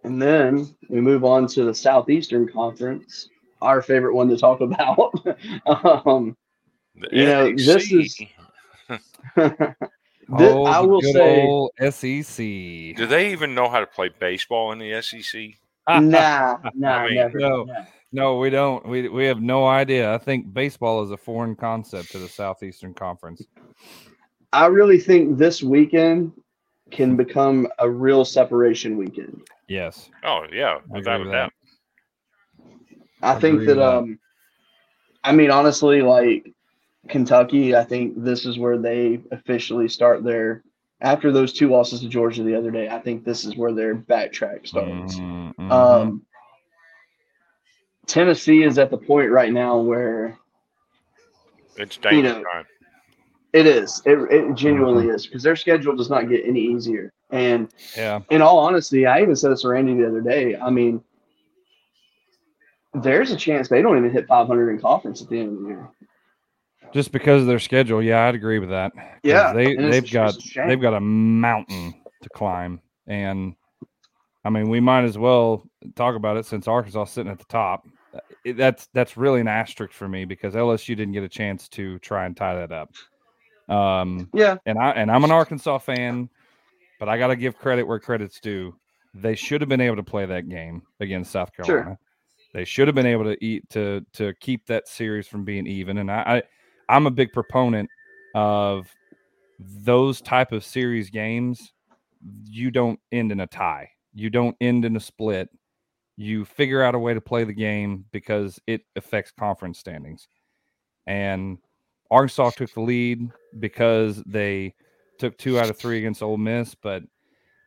And then we move on to the Southeastern Conference, our favorite one to talk about. [LAUGHS] um, You know, this is- [LAUGHS] Thi- oh, I will say, SEC. Do they even know how to play baseball in the SEC? [LAUGHS] nah, nah, I mean, never. no. nah. No, we don't. We we have no idea. I think baseball is a foreign concept to the Southeastern Conference. I really think this weekend can become a real separation weekend. Yes. Oh yeah, I without a doubt. I I think agree that um I mean honestly like Kentucky, I think this is where they officially start their after those two losses to Georgia the other day, I think this is where their backtrack starts. Mhm, mhm. Um Tennessee is at the point right now where It's dangerous know, time. it is. It, it genuinely is because their schedule does not get any easier. And yeah. in all honesty, I even said this to Randy the other day. I mean, there's a chance they don't even hit 500 in conference at the end of the year. Just because of their schedule, yeah, I'd agree with that. Yeah, they they've got they've got a mountain to climb, and I mean, we might as well talk about it since Arkansas is sitting at the top. It- that's that's really an asterisk for me because LSU didn't get a chance to try and tie that up. Um, Yeah, and I and I'm an Arkansas fan, but I got to give credit where credit's due. They should have been able to play that game against South Sure. They should have been able to eat to to keep that series from being even. And I, I I'm a big proponent of those type of series games. You don't end in a tie. You don't end in a split. You figure out a way to play the game because it affects conference standings. And Arkansas took the lead because they took two out of three against Ole Miss. But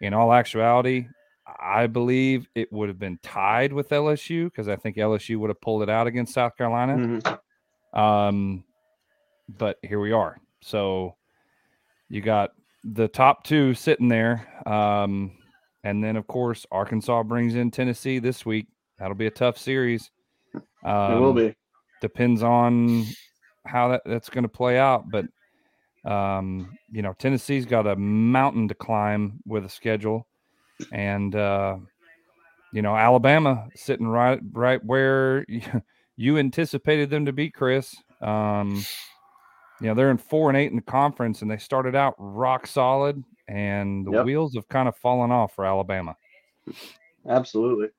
in all actuality, I believe it would have been tied with LSU because I think LSU would have pulled it out against South Carolina. Mhm. Um, but here we are. So you got the top two sitting there. Um, and then, of course, Arkansas brings in Tennessee this week. That'll be a tough series. Um, it will be. depends on how that, that's going to play out. But um, you know, Tennessee's got a mountain to climb with a schedule, and uh, you know, Alabama sitting right right where [LAUGHS] you, anticipated them to be, Chris. Um, you know, they're in four and eight in the conference, and they started out rock solid, and the Yep. wheels have kind of fallen off for Alabama. Absolutely.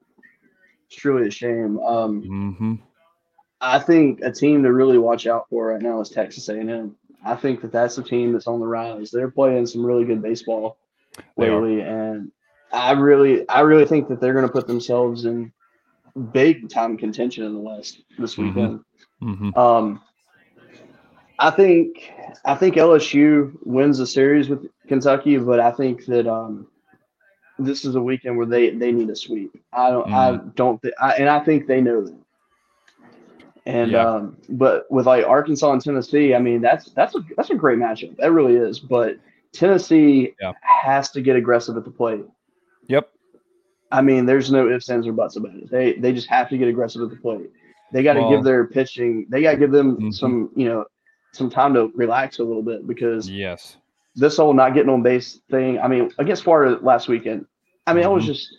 It's truly a shame. Um, hmm I think a team to really watch out for right now is Texas A&M. I think that that's a team that's on the rise. They're playing some really good baseball lately, and I really, I really think that they're going to put themselves in big time contention in the West this Mhm. weekend. hmm Um, I think I think LSU wins the series with Kentucky, but I think that um, this is a weekend where they they need a sweep. I don't I don't think I, and I think they know that. And Yeah. um, but with like Arkansas and Tennessee, I mean that's that's a that's a great matchup. That really is. But Tennessee Yeah. has to get aggressive at the plate. Yep. I mean, there's no ifs, ands, or buts about it. They they just have to get aggressive at the plate. They got to Well- give their pitching. They got to give them Mhm. some, you know, some time to relax a little bit because Yes. this whole not getting on base thing. I mean, against Florida last weekend. I mean, I was Mhm. just,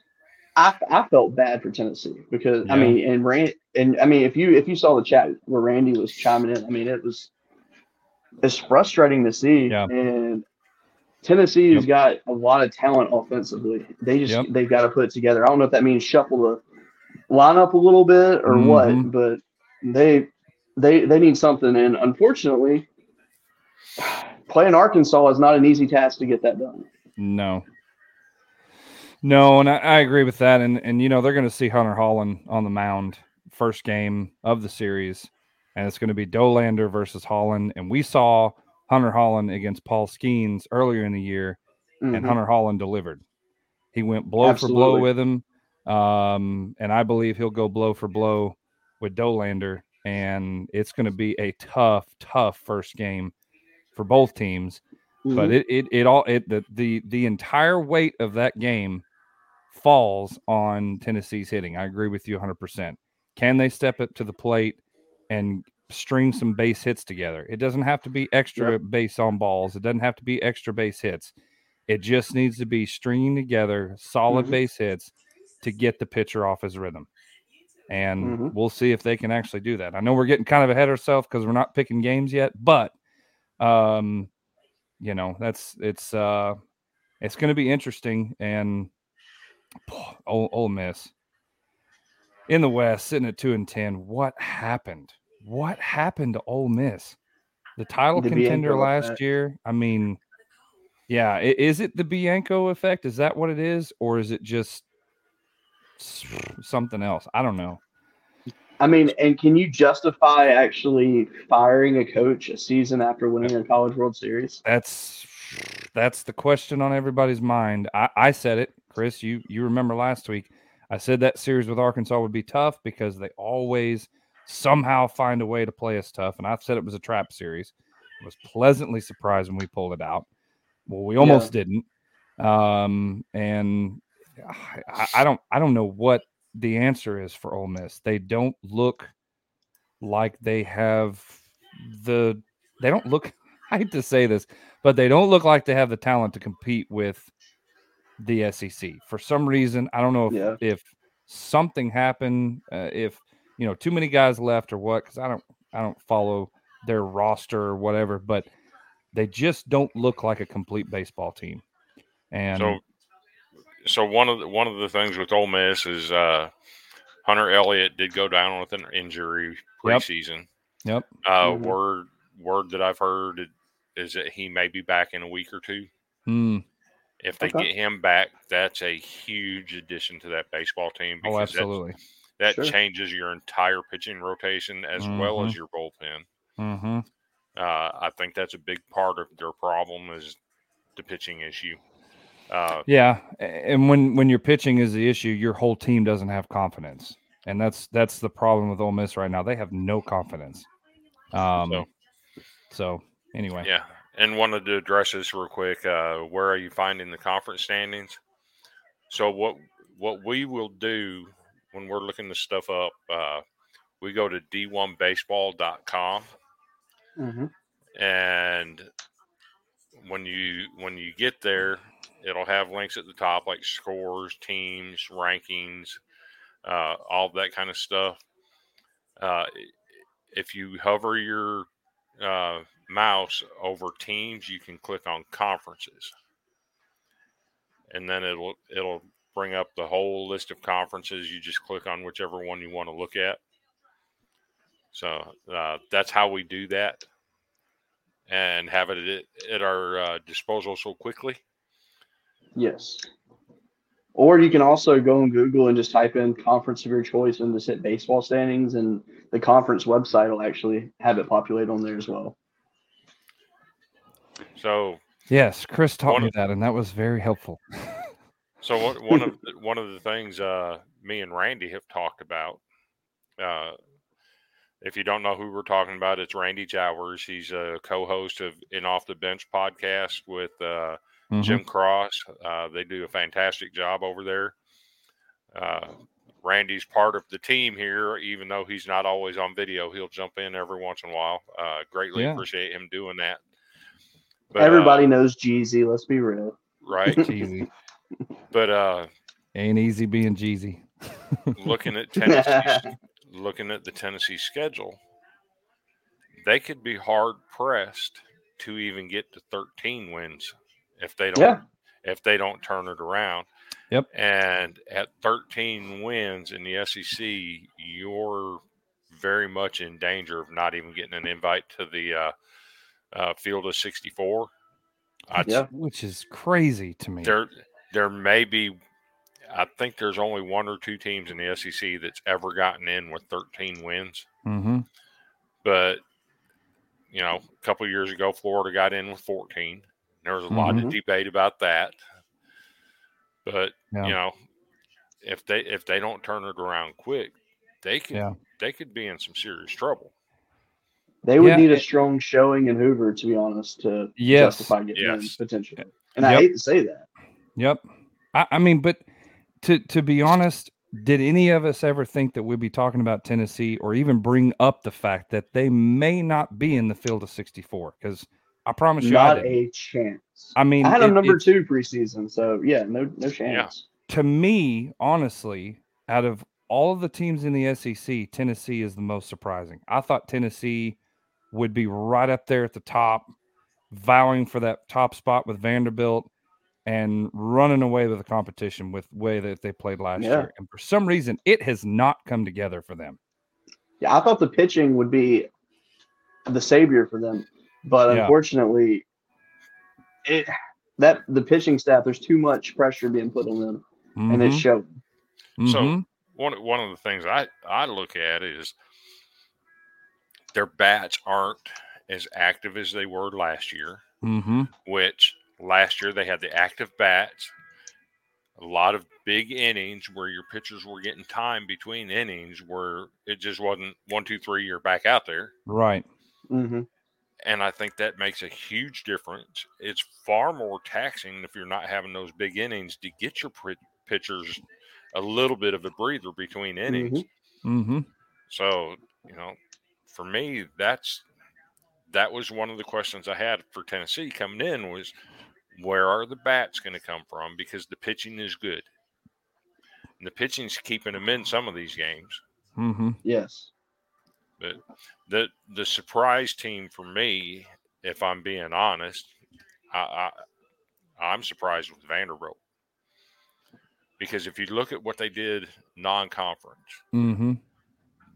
I I felt bad for Tennessee because I mean, and Rand and I mean, if you if you saw the chat where Randy was chiming in, I mean, it was it's frustrating to see. Yeah. And Tennessee has got a lot of talent offensively. They just Yep. they've got to put it together. I don't know if that means shuffle the lineup a little bit or Mhm. what, but they they they need something. And unfortunately, playing Arkansas is not an easy task to get that done. No. No, and I, I agree with that. And and you know, they're gonna see Hunter Hollan on the mound first game of the series, and it's gonna be Dollander versus Hollan. And we saw Hunter Hollan against Paul Skenes earlier in the year, and Mhm. Hunter Hollan delivered. He went blow for blow with him. Um, and I believe he'll go blow for blow with Dollander. And it's going to be a tough, tough first game for both teams. But Mhm. it, it, it all, it, the, the, the entire weight of that game falls on Tennessee's hitting. I agree with you 100%. Can they step up to the plate and string some base hits together? It doesn't have to be extra base on balls, it doesn't have to be extra base hits. It just needs to be stringing together solid Mhm. base hits to get the pitcher off his rhythm. and Mhm. we'll see if they can actually do that. I know we're getting kind of ahead of ourselves because we're not picking games yet, but um, you know that's it's uh, it's going to be interesting. And Ole, Ole Miss in the West, sitting at two and ten. What happened? What happened to Ole Miss? The title The contender Bianco last effect. year. I mean, yeah, is it the Bianco effect? Is that what it is, or is it just something else? I don't know. I mean, and can you justify actually firing a coach a season after winning a College World Series? That's that's the question on everybody's mind. I, I said it, Chris. You you remember last week? I said that series with Arkansas would be tough because they always somehow find a way to play us tough, and I said it was a trap series. I was pleasantly surprised when we pulled it out. Well, we almost didn't, um, and I, I don't I don't know what the answer is for Ole Miss. They don't look like they have the. They don't look. [LAUGHS] I hate to say this, but they don't look like they have the talent to compete with the SEC for some reason. I don't know if Yeah. if something happened, uh, if you know too many guys left or what. Because I don't I don't follow their roster or whatever, but they just don't look like a complete baseball team. And So, so one of the, one of the things with Ole Miss is uh, Hunter Elliott did go down with an injury preseason. yep, Uh, Mhm. Word word that I've heard is that he may be back in a week or two. Mm, If they Okay. get him back, that's a huge addition to that baseball team. oh, that's- absolutely. That Sure. changes your entire pitching rotation as well as your bullpen. hmm Uh, I think that's a big part of their problem is the pitching issue. Uh, Yeah, and when when your pitching is the issue, your whole team doesn't have confidence, and that's that's the problem with Ole Miss right now. They have no confidence. Um, So- so anyway, Yeah, and wanted to address this real quick. Uh, where are you finding the conference standings? So what what we will do when we're looking this stuff up, uh, we go to d1baseball.com Mhm. and when you when you get there, it'll have links at the top like scores, teams, rankings, uh, all that kind of stuff. Uh, if you hover your uh, mouse over teams, you can click on conferences, and then it'll it'll bring up the whole list of conferences. You just click on whichever one you want to look at. So uh, that's how we do that, and have it at, at our uh, disposal so quickly. Yes. Or you can also go on Google and just type in conference of your choice and just hit baseball standings, and the conference website will actually have it populate on there as well. So yes, Chris taught me that, and that was very helpful. [LAUGHS] So one, one of the, one of the things uh, me and Randy have talked about. Uh, if you don't know who we're talking about, it's Randy Jowers. He's a co-host of In Off the Bench podcast with uh, Mhm. Jim Cross. Uh, they do a fantastic job over there. Uh, Randy's part of the team here, even though he's not always on video. He'll jump in every once in a while. Uh, greatly Yeah. appreciate him doing that. But, uh, Everybody knows Jeezy. Let's be real. right? Jeezy. But uh, Ain't easy being Jeezy. looking at Tennessee, [LAUGHS] looking at the Tennessee schedule, they could be hard pressed to even get to 13 wins if they don't Yeah. if they don't turn it around. Yep. And at 13 wins in the SEC, you're very much in danger of not even getting an invite to the uh, uh, field of 64. I'd, Yeah. Which is crazy to me. There, there may be. I think there's only one or two teams in the SEC that's ever gotten in with 13 wins. hmm But you know, a couple of years ago, Florida got in with 14. There was a lot Mhm. of debate about that. But Yeah. you know, if they if they don't turn it around quick, they could Yeah. they could be in some serious trouble. They would Yeah, need a strong showing in Hoover, to be honest, to Yes. justify getting Yes. in potentially. And I hate to say that. Yep. I, I mean, but to to be honest, did any of us ever think that we'd be talking about Tennessee or even bring up the fact that they may not be in the field of 64? Because I promise you, I, Not didn't. a chance. I mean, I had it- them number it- two preseason, so yeah, no no chance. to me, honestly, out of all of the teams in the SEC, Tennessee is the most surprising. I thought Tennessee would be right up there at the top, vowing for that top spot with Vanderbilt and running away with the competition with way that they played last Yeah. year. And for some reason, it has not come together for them. Yeah, I thought the pitching would be the savior for them, but Yeah. unfortunately, it that the pitching staff there's too much pressure being put on them, and it showed. So- mhm. one one of the things I I look at is their bats aren't as active as they were last year. Mhm. Which last year they had the active bats, a lot of big innings where your pitchers were getting time between innings where it just wasn't one two three you're back out there. Right. hmm And I think that makes a huge difference. It's far more taxing if you're not having those big innings to get your pr- pitchers a little bit of a breather between innings. Mm-hmm. So, you know, for me, that's that was one of the questions I had for Tennessee coming in was where are the bats going to come from because the pitching is good. And the pitching's keeping them in some of these games. Mm-hmm. Yes. But the the surprise team for me, if I'm being honest, I, I I'm surprised with Vanderbilt. Because if you look at what they did non-conference, Mm-hmm.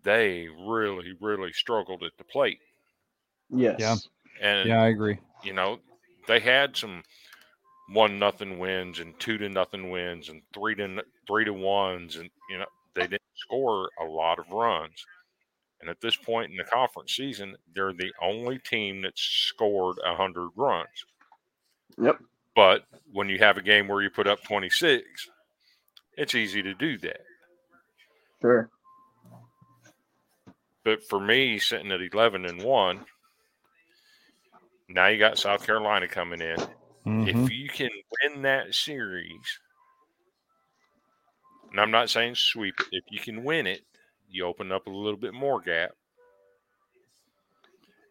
they really, really struggled at the plate. Yes. And Yeah, I agree. you know, they had some one nothing wins and two to nothing wins and three to three to ones, and you know they didn't score a lot of runs. And at this point in the conference season, they're the only team that's scored hundred runs. Yep. But when you have a game where you put up twenty six, it's easy to do that. Sure. But for me, sitting at eleven and one, now you got South Carolina coming in. Mhm. If you can win that series, and I'm not saying sweep it, if you can win it, you open up a little bit more gap.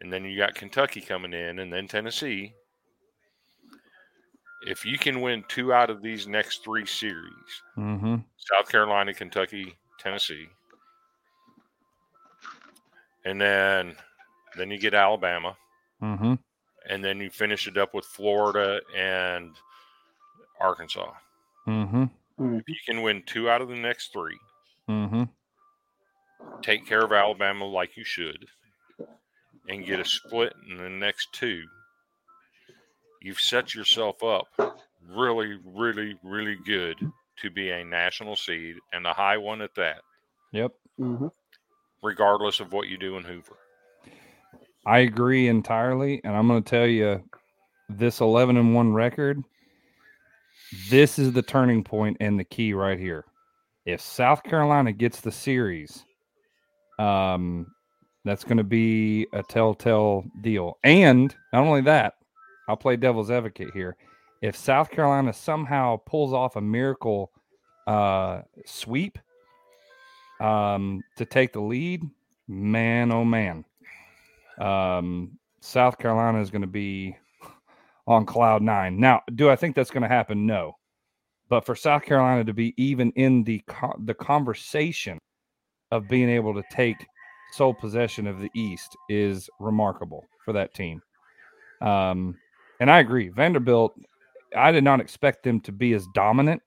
And then you got Kentucky coming in and then Tennessee. If you can win two out of these next three series, Mm-hmm. South Carolina, Kentucky, Tennessee, and then then you get Alabama, Mm-hmm. And then you finish it up with Florida and Arkansas. Mm-hmm. If you can win two out of the next three, Mm-hmm. take care of Alabama like you should, and get a split in the next two, you've set yourself up really, really, really good to be a national seed and a high one at that, Yep. hmm regardless of what you do in Hoover. I agree entirely, and I'm going to tell you, this 11 and one record. This is the turning point and the key right here. If South Carolina gets the series, um, that's going to be a telltale deal. And not only that, I'll play devil's advocate here. If South Carolina somehow pulls off a miracle uh, sweep um, to take the lead, man, oh man, um, South Carolina is going to be on cloud nine. Now, do I think that's going to happen? No. But for South Carolina to be even in the co- the conversation of being able to take sole possession of the East is remarkable for that team. Um, and I agree, Vanderbilt. I did not expect them to be as dominant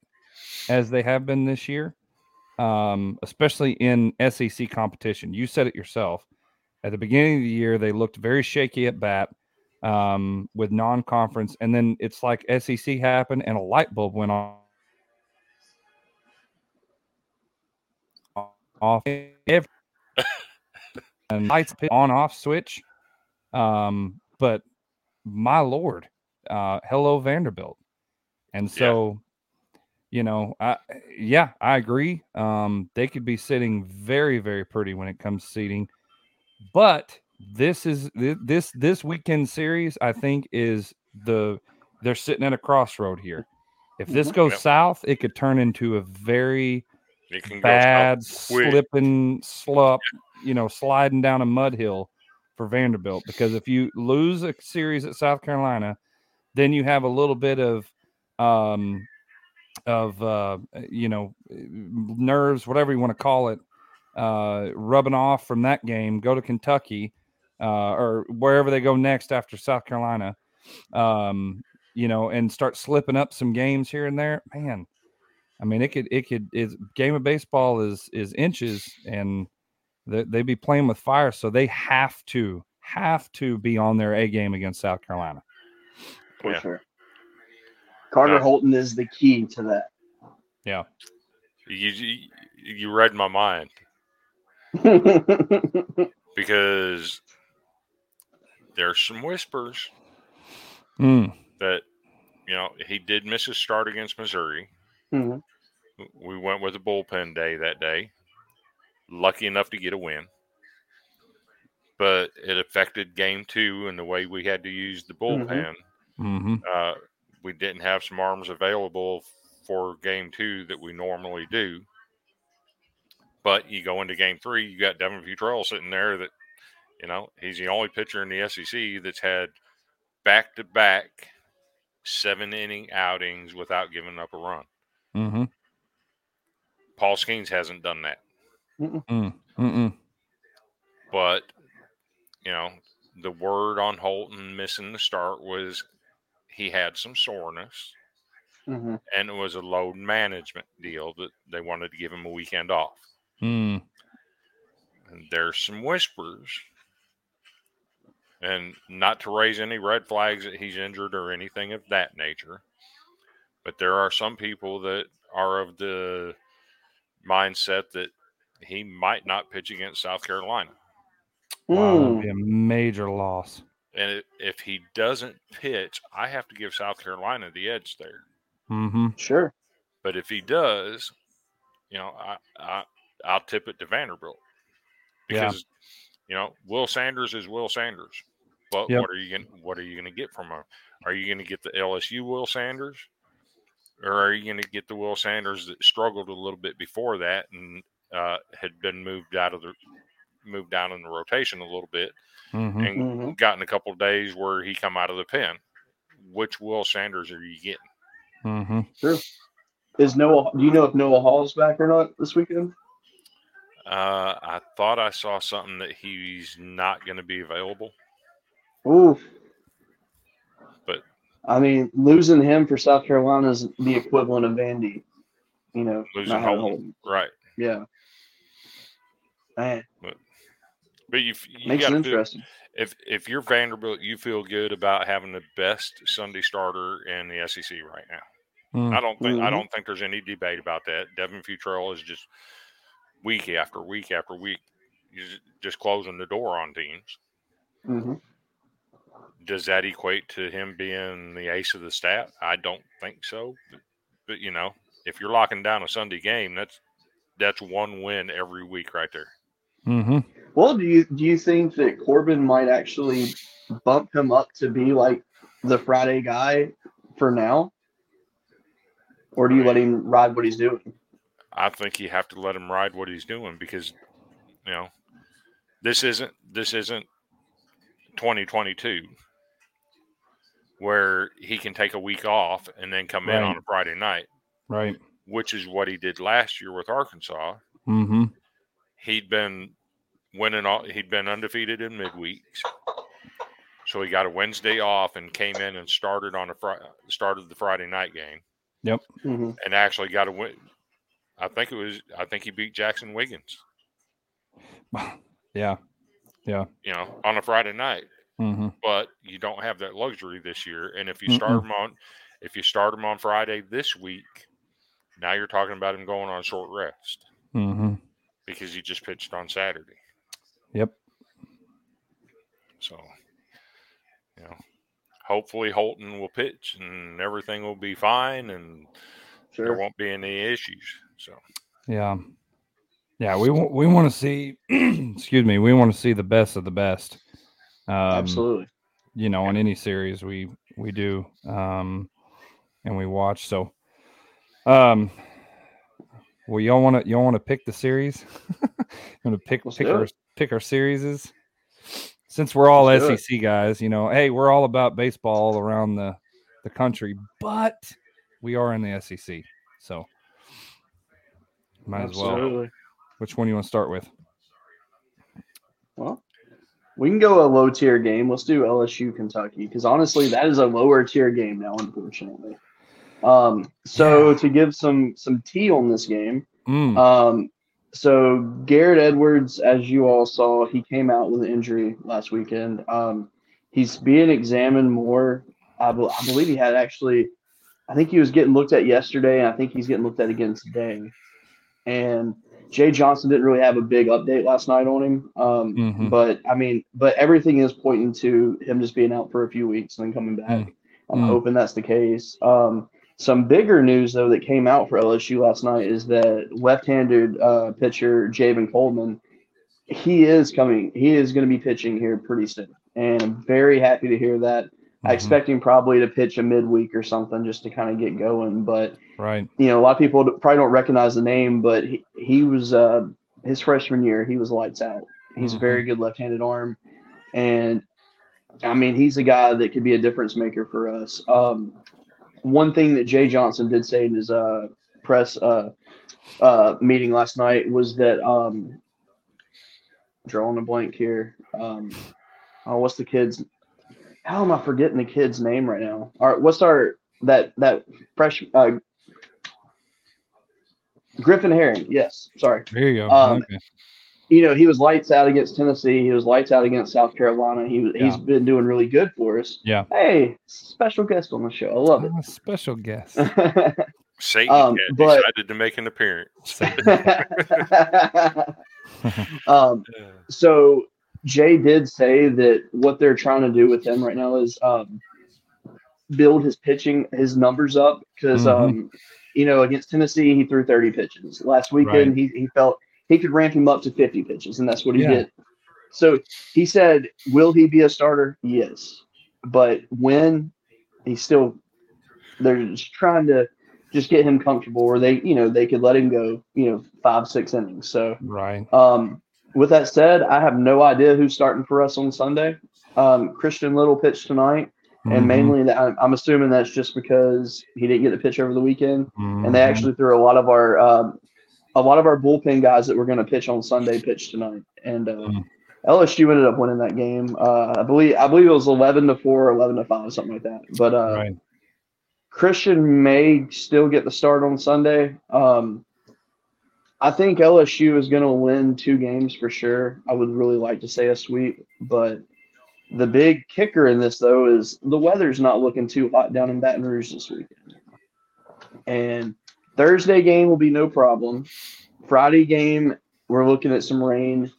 as they have been this year, um, especially in SEC competition. You said it yourself. At the beginning of the year, they looked very shaky at bat um, with non-conference, and then it's like SEC happened and a light bulb went on. Off every [LAUGHS] and lights on off switch. Um, but my lord, uh, hello Vanderbilt, and so you know, I yeah, I agree. Um, they could be sitting very very pretty when it comes to seating, but this is this this weekend series. I think is the they're sitting at a crossroad here. If this Mhm. goes Yep. south, it could turn into a very bad go south quick. slipping slup, you know, sliding down a mud hill for Vanderbilt. Because if you lose a series at South Carolina, then you have a little bit of um of uh, you know nerves, whatever you want to call it, uh, rubbing off from that game. Go to Kentucky uh, or wherever they go next after South Carolina, um, you know, and start slipping up some games here and there. Man, I mean, it could it could is game of baseball is is inches and they they be playing with fire, so they have to have to be on their A game against South Carolina. for Yeah. sure. Carter Yeah. Holton is the key to that. Yeah. You, you you read my mind [LAUGHS] because there's some whispers Mm, that you know he did miss his start against Missouri. Mhm. We went with a bullpen day that day. Lucky enough to get a win, but it affected game two and the way we had to use the bullpen. hmm Uh, we didn't have some arms available for game two that we normally do. But you go into game three, you got Devin Futrell sitting there that, you know, he's the only pitcher in the SEC that's had back to back seven inning outings without giving up a run. hmm Paul Skenes hasn't done that. Mm, mm-mm. But, you know, the word on Holton missing the start was he had some soreness. Mhm. and it was a load management deal that they wanted to give him a weekend off. Mm. And there's some whispers, and not to raise any red flags that he's injured or anything of that nature, but there are some people that are of the mindset that he might not pitch against South Carolina. Wow, that'd be a major loss. And if he doesn't pitch, I have to give South Carolina the edge there. hmm Sure. But if he does, you know, I, I I'll tip it to Vanderbilt Yeah. because you know Will Sanders is Will Sanders. But Yep. what are you going what are you going to get from him? Are you going to get the LSU Will Sanders, or are you going to get the Will Sanders that struggled a little bit before that and uh, had been moved out of the moved down in the rotation a little bit hmm and Mhm. gotten a couple of days where he come out of the pen? Which Will Sanders are you getting? hmm Is Noah? Do you know if Noah Hall's back or not this weekend? Uh, I thought I saw something that he's not going to be available. Ooh. But- I mean, losing him for South Carolina is the equivalent of Vandy. You know, Losing not having Holton. Right. Yeah. Man, But you you makes it to feel, interesting. if if you're Vanderbilt, you feel good about having the best Sunday starter in the SEC right now. Mm. I don't think I Mhm. don't think there's any debate about that. Devin Futrell is just week after week after week, he's just closing the door on teams. hmm Does that equate to him being the ace of the stat? I don't think so. But, but you know, if you're locking down a Sunday game, that's that's one win every week right there. hmm Well, do you do you think that Corbin might actually bump him up to be like the Friday guy for now, or do you let him ride what he's doing? I think you have to let him ride what he's doing because you know this isn't this isn't 2022 where he can take a week off and then come in on a Friday night, Right. which is what he did last year with Arkansas. hmm He'd been winning all he'd been undefeated in midweeks. So he got a Wednesday off and came in and started on a Friday started the Friday night game hmm and actually got a win. I think it was I think he beat Jaxon Wiggins. [LAUGHS] Yeah. Yeah. You know, on a Friday night. hmm But you don't have that luxury this year. And if you start him on, if you start him on Friday this week, now you're talking about him going on short rest hmm because he just pitched on Saturday. Yep. So, you know, hopefully Holton will pitch and everything will be fine and there won't be any issues. So, Yeah. Yeah. We want we want to see. [CLEARS THROAT] excuse me. We want to see the best of the best. Um, Absolutely. you know, in any series we we do, um, and we watch. So, um, well, y'all want to y'all want to pick the series? [LAUGHS] want to pick Let's pick our it. pick our series? Since we're all Let's. SEC guys, you know, hey, we're all about baseball all around the the country, but we are in the SEC. So might as well. Which one you want to start with? Well, we can go a low tier game. Let's do LSU Kentucky because honestly, that is a lower tier game now, unfortunately. Um, so Yeah. to give some some tea on this game, Mm, um, so Garrett Edwards, as you all saw, he came out with an injury last weekend. Um, he's being examined more. I, bel- I believe he had actually, I think he was getting looked at yesterday, and I think he's getting looked at again today. And Jay Johnson didn't really have a big update last night on him. Um, Mhm. But I mean, but everything is pointing to him just being out for a few weeks and then coming back. Mm. I'm Mm. hoping that's the case. Um, some bigger news though that came out for LSU last night is that left-handed uh, pitcher Javen Coleman, he is coming. He is going to be pitching here pretty soon, and I'm very happy to hear that. I mhm, expect him probably to pitch a midweek or something just to kind of get going. But right. you know, a lot of people probably don't recognize the name, but he, he was uh, his freshman year. He was lights out. He's a very good left-handed arm, and I mean, he's a guy that could be a difference maker for us. Um, one thing that Jay Johnson did say in his uh, press uh, uh, meeting last night was that um, drawing a blank here. Um, oh, what's the kid's? How am I forgetting the kid's name right now? All right, what's our that that fresh uh, Griffin Herring? Yes, sorry. There you go. Um, okay. you know, he was lights out against Tennessee. He was lights out against South Carolina. He was, he's Yeah. been doing really good for us. Yeah. Hey, special guest on the show. I love Ah, special guest. [LAUGHS] Satan Um, but- decided to make an appearance. [LAUGHS] [LAUGHS] um, so Jay did say that what they're trying to do with him right now is um, build his pitching, his numbers up because Mhm. um, you know against Tennessee he threw 30 pitches last weekend. He he felt he could ramp him up to 50 pitches, and that's what he Yeah. did. So he said, "Will he be a starter? Yes, but when he's still they're just trying to." Just get him comfortable, where they, you know, they could let him go, you know, five, six innings. So, Right. um, with that said, I have no idea who's starting for us on Sunday. Um, Christian Little pitched tonight, and Mhm, mainly that I'm, assuming that's just because he didn't get to pitch over the weekend, and they mhm. actually threw a lot of our um, a lot of our bullpen guys that were going to pitch on Sunday pitched tonight, and uh, Mm. LSU ended up winning that game. Uh, I believe I believe it was 11 to four, 11 to five, something like that. But uh, right. Christian may still get the start on Sunday. Um, I think LSU is going to win two games for sure. I would really like to say a sweep, but the big kicker in this though is the weather's not looking too hot down in Baton Rouge this weekend. And Thursday game will be no problem. Friday game we're looking at some rain.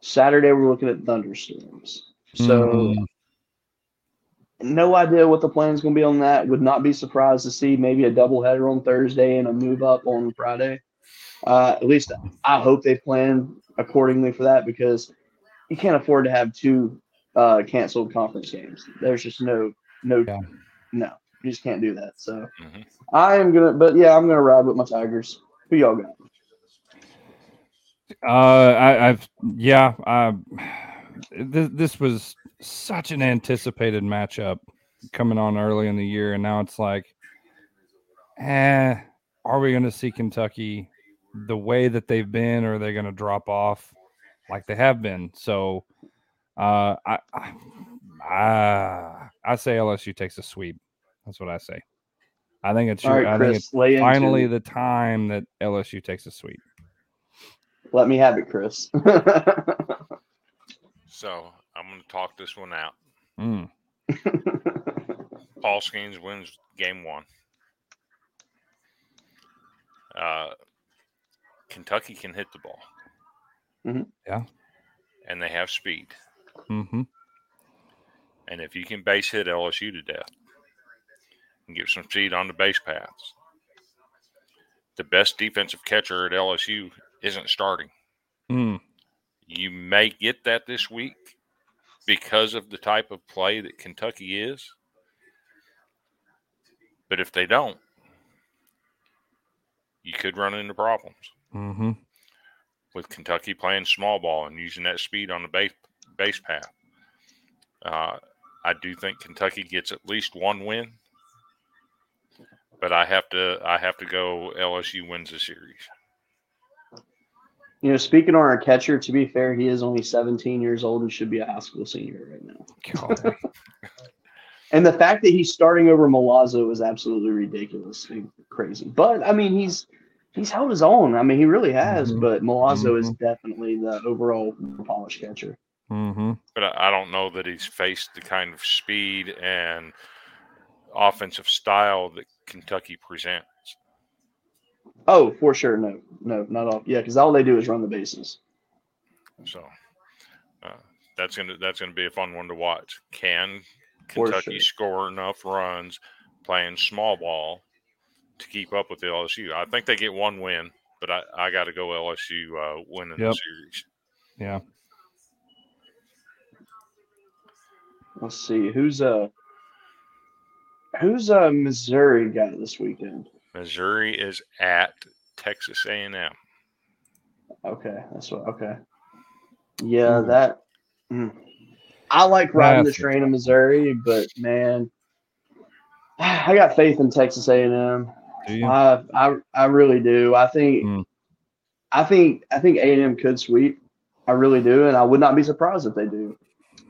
Saturday we're looking at thunderstorms. So Mhm. no idea what the plan is going to be on that. Would not be surprised to see maybe a doubleheader on Thursday and a move up on Friday. Uh, at least I hope they plan accordingly for that because you can't afford to have two uh, canceled conference games. There's just no no Yeah. no. You just can't do that. So Mhm. I am gonna, but yeah, I'm gonna ride with my Tigers. Who y'all got? Uh, I, I've yeah. Uh, this this was such an anticipated matchup coming on early in the year, and now it's like, eh, are we going to see Kentucky the way that they've been, or are they going to drop off like they have been? So, uh, I, I, I, I say LSU takes a sweep. That's what I say. I think it's All right, I think it's lay finally it. the time that LSU takes a sweep. Let me have it, Chris. [LAUGHS] So I'm going to talk this one out. Mm. [LAUGHS] Paul Skenes wins game one. Uh, Kentucky can hit the ball. Mhm. Yeah. And they have speed. hmm And if you can base hit LSU to death and get some speed on the base paths, the best defensive catcher at LSU isn't starting. Mm. You may get that this week because of the type of play that Kentucky is. But if they don't, you could run into problems hmm with Kentucky playing small ball and using that speed on the base base path. Uh, I do think Kentucky gets at least one win, but I have to I have to go LSU wins the series. You know, speaking on our catcher, to be fair, he is only 17 years old and should be a high school senior right now. [LAUGHS] And the fact that he's starting over Malazzo is absolutely ridiculously crazy. But I mean, he's he's held his own. I mean, he really has. Mhm. But Malazzo is definitely the overall polished catcher. Mm-hmm. But I I don't know that he's faced the kind of speed and offensive style that Kentucky presents. Oh, for sure. No, no, not all. Yeah, because all they do is run the bases. So uh, that's gonna that's gonna be a fun one to watch. Can Kentucky sure. score enough runs playing small ball to keep up with the LSU? I think they get one win, but I, I got to go LSU uh, winning the series. Yeah. Let's see who's uh who's uh Missouri got this weekend. Missouri is at Texas A&M. Okay, that's what. Okay, yeah, Ooh. that. mm. I like riding the Classic. train in Missouri, but man, [SIGHS] I got faith in Texas A&M. Do you? I, I I really do. I think Mm. I think I think A and M could sweep. I really do, and I would not be surprised if they do.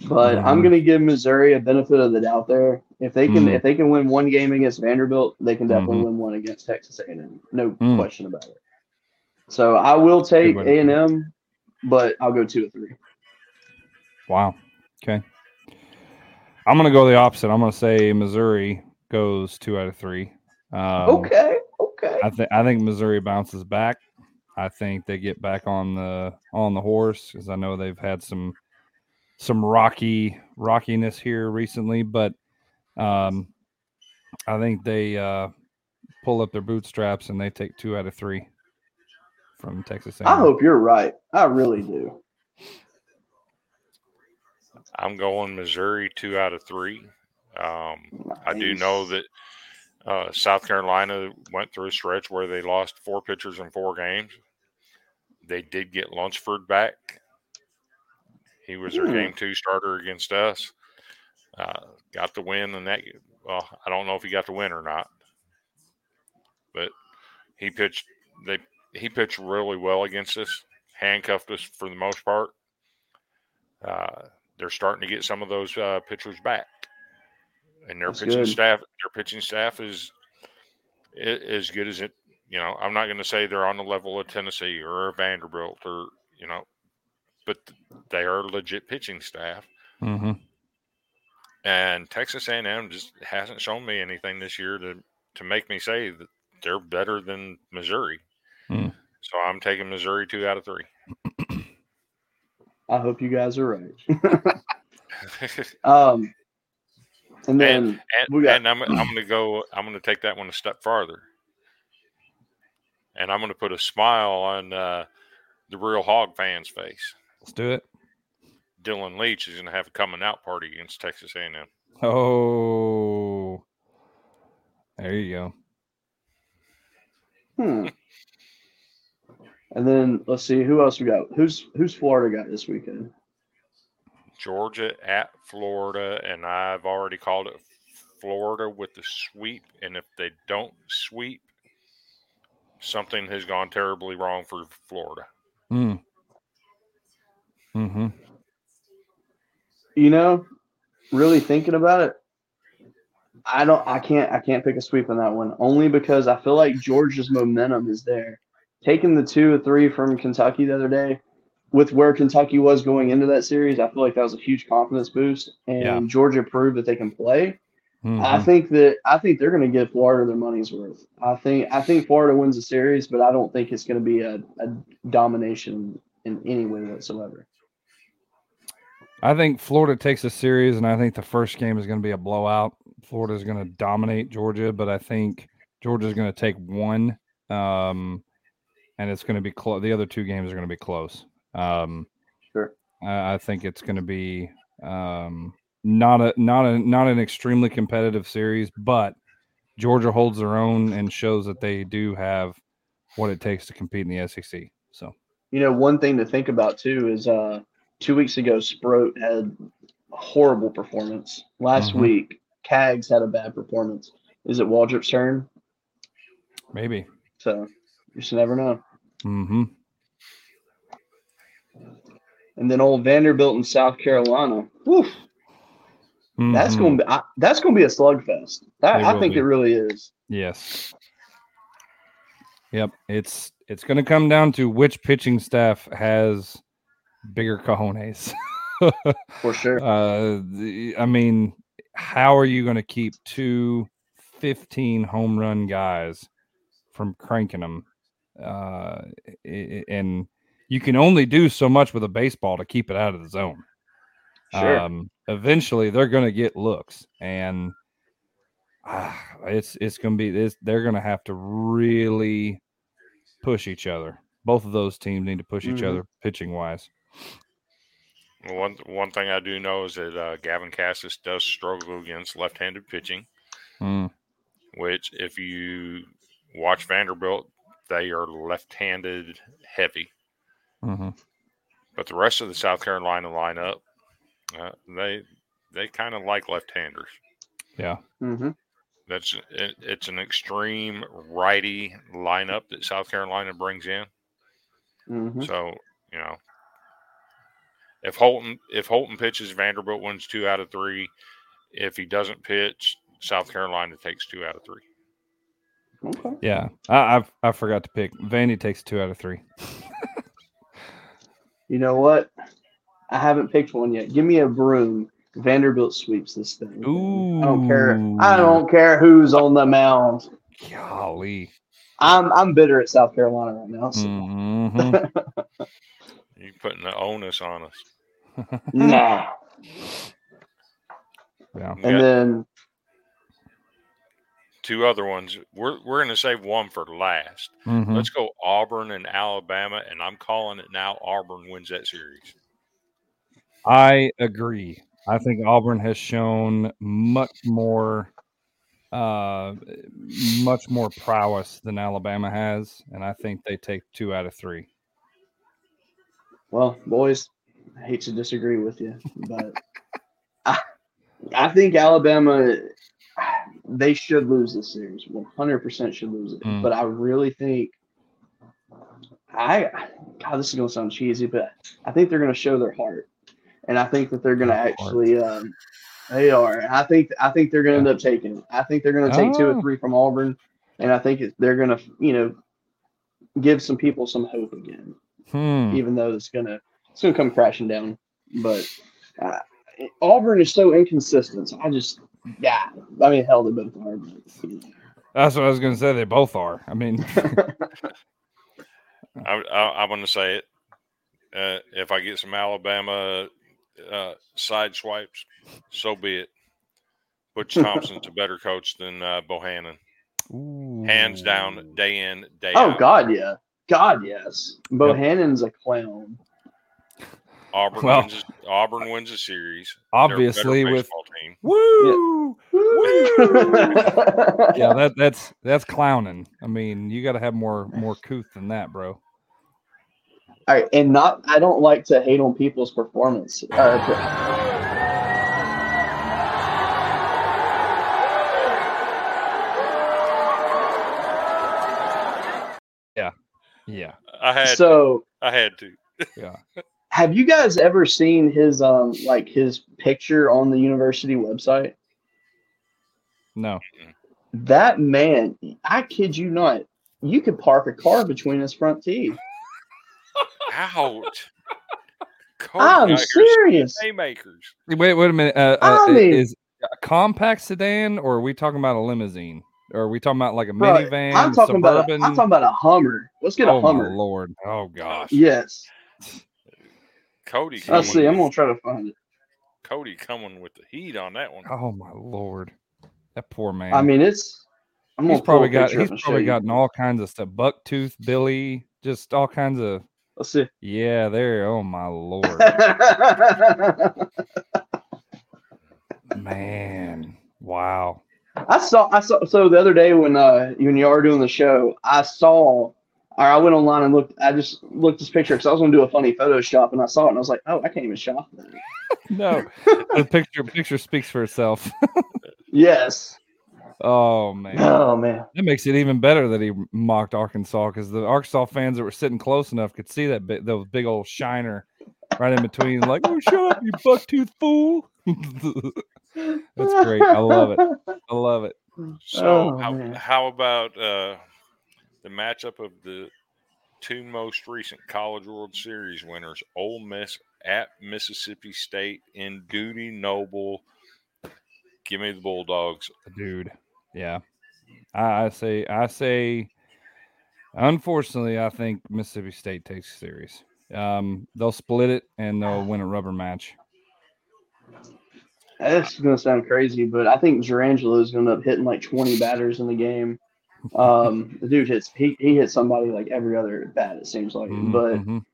But I'm Mhm. going to give Missouri a benefit of the doubt there. If they can Mm. if they can win one game against Vanderbilt, they can definitely Mhm. win one against Texas A&M. No Mm. question about it. So I will take A and M, but I'll go two or three. Wow. Okay. I'm gonna go the opposite. I'm gonna say Missouri goes two out of three. Um, okay, okay. I think I think Missouri bounces back. I think they get back on the on the horse because I know they've had some some rocky rockiness here recently, but um, I think they uh, pull up their bootstraps and they take two out of three from Texas. I A&M. hope you're right. I really do. I'm going Missouri two out of three. Um, I do know that uh, South Carolina went through a stretch where they lost four pitchers in four games. They did get Lunsford back. He was their Hmm. game two starter against us. Uh, got the win, and that well, I don't know if he got the win or not, but he pitched. They he pitched really well against us, handcuffed us for the most part. Uh, they're starting to get some of those uh, pitchers back, and their That's pitching good. staff. Their pitching staff is as good as it. You know, I'm not going to say they're on the level of Tennessee or Vanderbilt or you know, but they are legit pitching staff. Mhm. And Texas A&M just hasn't shown me anything this year to to make me say that they're better than Missouri. Hmm. So I'm taking Missouri two out of three. [CLEARS THROAT] I hope you guys are right. [LAUGHS] [LAUGHS] Um, and then and we got- and I'm I'm going to go. I'm going to take that one a step farther, and I'm going to put a smile on uh, the real hog fans' face. Let's do it. Dylan Leach is going to have a coming out party against Texas A&M. Oh, there you go. Hmm. And then let's see who else we got. Who's who's Florida got this weekend? Georgia at Florida, and I've already called it Florida with the sweep. And if they don't sweep, something has gone terribly wrong for Florida. Mm. Mm-hmm. You know, really thinking about it, I don't. I can't. I can't pick a sweep on that one. Only because I feel like Georgia's momentum is there. Taking the two or three from Kentucky the other day, with where Kentucky was going into that series, I feel like that was a huge confidence boost, and Yeah. Georgia proved that they can play. I Mhm. think that I think they're going to give Florida their money's worth. I think I think Florida wins the series, but I don't think it's going to be a, a domination in any way whatsoever. I think Florida takes a series, and I think the first game is going to be a blowout. Florida is going to dominate Georgia, but I think Georgia is going to take one, um, and it's going to be close. The other two games are going to be close. Um, Sure. I, I think it's going to be um, not a not a not an extremely competitive series, but Georgia holds their own and shows that they do have what it takes to compete in the SEC. So You know, one thing to think about too is uh, two weeks ago, Sproat had a horrible performance. Last Mhm. week, Cags had a bad performance. Is it Waldrep's turn? Maybe. So you just never know. Mm-hmm. And then old Vanderbilt in South Carolina. Whew, that's Mhm. going to be I, that's going to be a slugfest. That, I think be. it really is. Yes. Yep. It's it's going to come down to which pitching staff has bigger cojones. [LAUGHS] For sure. uh, the- I mean, how are you going to keep two 15 home run guys from cranking them? Uh, i- i- and you can only do so much with a baseball to keep it out of the zone. Sure. Um, eventually, they're going to get looks, and ah, it's it's going to be this. They're going to have to really push each other. Both of those teams need to push each Mhm. other pitching wise. One one thing I do know is that uh, Gavin Casas does struggle against left-handed pitching. Mm, Which, if you watch Vanderbilt, they are left-handed heavy. Mhm. But the rest of the South Carolina lineup, uh, they they kind of like left-handers. Yeah. hmm That's it, it's an extreme righty lineup that South Carolina brings in. hmm So you know, if Holton if Holton pitches, Vanderbilt wins two out of three. If he doesn't pitch, South Carolina takes two out of three. Okay. Yeah, I, I've I forgot to pick. Vandy takes two out of three. [LAUGHS] You know what? I haven't picked one yet. Give me a broom. Vanderbilt sweeps this thing. Ooh, I don't care. I don't care who's on the mound. Golly, I'm I'm bitter at South Carolina right now. So. Mhm. [LAUGHS] You putting the onus on us. Nah. [LAUGHS] yeah, And got then two other ones. We're we're going to save one for last. Mhm. Let's go Auburn and Alabama, and I'm calling it now. Auburn wins that series. I agree. I think Auburn has shown much more, uh, much more prowess than Alabama has, and I think they take two out of three. Well, boys, I hate to disagree with you, but [LAUGHS] I, I think Alabama they should lose this series. One hundred percent should lose it. Mm. But I really think I God, this is gonna sound cheesy, but I think they're gonna show their heart, and I think that they're gonna Their actually. Um, they are. I think. I think they're gonna end up taking it. I think they're gonna take two or three from Auburn, and I think it, they're gonna, you know, give some people some hope again Hmm. even though it's gonna it's gonna come crashing down. But uh, Auburn is so inconsistent. So I just yeah, I mean hell they both are. But, That's what I was going to say. They both are. I mean, [LAUGHS] I, I, I'm going to say it. Uh, if I get some Alabama uh, side swipes, so be it. Butch Thompson's a better coach than uh, Bohannon, hands down, day in, day oh out. God, yeah, God yes. Bohannon's a clown. Auburn Well- wins. Auburn wins a series. They're a Obviously, with baseball team. woo, yeah, yeah, that that's that's clowning. I mean, you got to have more more couth than that, bro. All right, and not I don't like to hate on people's performance. Uh, Yeah, I had. so I had to. yeah. [LAUGHS] have you guys ever seen his um like his picture on the university website? No, That man, I kid you not, you could park a car between his front teeth. Out. I'm Codegers, serious. Haymakers. wait, wait a minute. Uh, uh, I mean- is a compact sedan, or are we talking about a limousine? Or are we talking about like a Bro, minivan? I'm talking about a, suburban? I'm talking about a Hummer. Let's get a oh my Hummer. lord! Oh gosh! Yes. [LAUGHS] Cody. Let's see. I'm gonna try to find it. Cody coming with the heat on that one. Oh my lord! That poor man. I mean, it's. I'm he's gonna probably got he's and show probably you. gotten all kinds of stuff. Bucktooth Billy, just all kinds of Let's see. yeah. There. Oh my lord, [LAUGHS] man! Wow. I saw. I saw. So the other day when uh when you are doing the show, I saw. Or I went online and looked. I just looked this picture because I was gonna do a funny Photoshop, and I saw it, and I was like, "Oh, I can't even shop. [LAUGHS] No, [LAUGHS] the picture picture speaks for itself. [LAUGHS] Yes. Oh man, Oh man. that makes it even better that he mocked Arkansas because the Arkansas fans that were sitting close enough could see that big, those big old shiner right in between. Like, oh, shut up, you bucktooth fool. That's great. I love it. I love it. So Oh, how, man. how about uh, the matchup of the two most recent College World Series winners, Ole Miss at Mississippi State in Dudy Noble? Give me the Bulldogs. dude. Yeah, I, I say, I say. Unfortunately, I think Mississippi State takes the series. Um, they'll split it and they'll win a rubber match. This is gonna sound crazy, but I think Durangelo is gonna end up hitting like 20 batters in the game. Um, the dude hits he, he hits somebody like every other at bat. It seems like, Mhm, but mhm.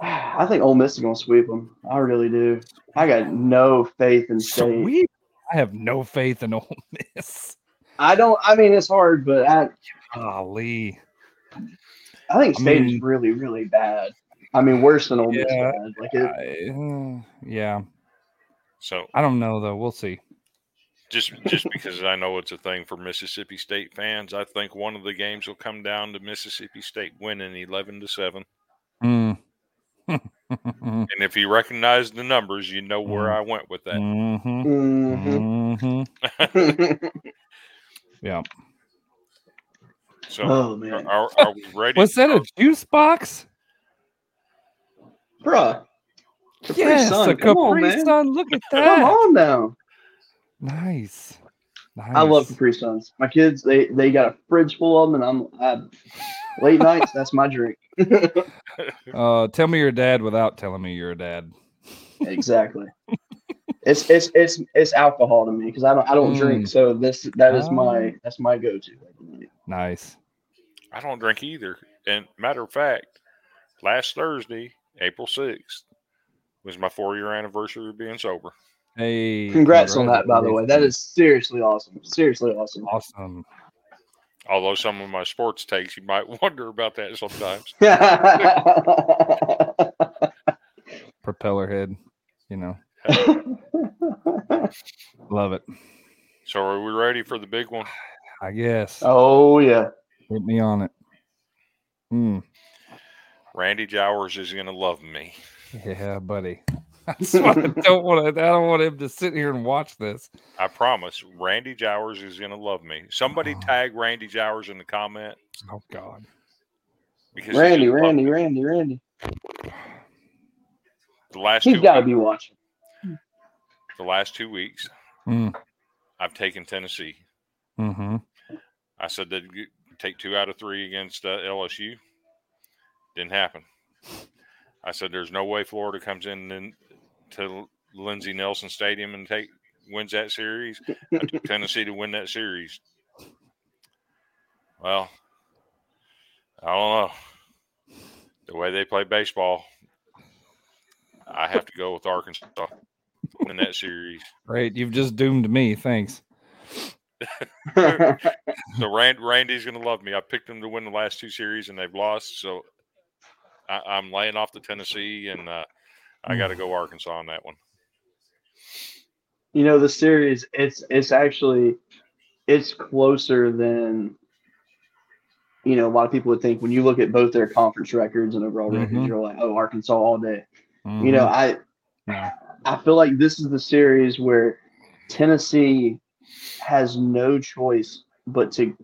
[SIGHS] I think Ole Miss is gonna sweep them. I really do. I got no faith in State. Sweet. I have no faith in Ole Miss. I don't. I mean, it's hard, but I Golly. I think I State is really really bad. I mean, worse than Ole Miss. Yeah, bad. Like it, I, uh, yeah, So I don't know though. We'll see. Just just because I know it's a thing for Mississippi State fans, I think one of the games will come down to Mississippi State winning eleven to seven. Mm. [LAUGHS] And if you recognize the numbers, you know where Mm. I went with that. Mhm, Mhm. mhm. [LAUGHS] Yeah. So oh man, are, are we ready? Was that a juice box? bruh. Capri yes, Sun, a come on, Capri man. Sun. Look at that. Come that. on now. Nice. nice. I love Capri Suns. My kids, they they got a fridge full of them, and I'm I, late nights. That's my drink. [LAUGHS] Uh, tell me your dad without telling me you're a dad. exactly. It's it's it's it's alcohol to me because I don't I don't Mm. drink. So this that is Ah. my that's my go to. Nice. I don't drink either. And matter of fact, last Thursday, April sixth, was my four year anniversary of being sober. Hey, Congrats on that, by the way. That is seriously awesome. Seriously awesome. awesome. Although some of my sports takes, you might [LAUGHS] wonder about that sometimes. [LAUGHS] Propeller head. You know, [LAUGHS] love it. So are we ready for the big one? I guess. oh yeah. Hit me on it. Hmm. Randy Jowers is gonna love me. Yeah, buddy. That's what I don't want to. I don't want him to sit here and watch this. I promise. Randy Jowers is gonna love me. Somebody Oh. tag Randy Jowers in the comment Oh God. because he's Randy, Randy. Randy, Randy. The last He's two got to be watching. the last two weeks, Mm, I've taken Tennessee. mm-hmm. I said they'd take two out of three against uh, LSU. Didn't happen. I said there's no way Florida comes in and to Lindsey Nelson Stadium and take wins that series. I took [LAUGHS] Tennessee to win that series. Well, I don't know. The way they play baseball, I have to go with Arkansas in that series. [LAUGHS] Great. You've just doomed me. Thanks. So Rand, Randy's going to love me. I picked them to win the last two series, and they've lost. So I, I'm laying off the Tennessee, and uh, I got to go Arkansas on that one. you know the series it's it's actually it's closer than you know a lot of people would think when you look at both their conference records and overall records Mhm. you're like oh arkansas all day you Mhm. know i No. i feel like this is the series where tennessee has no choice but to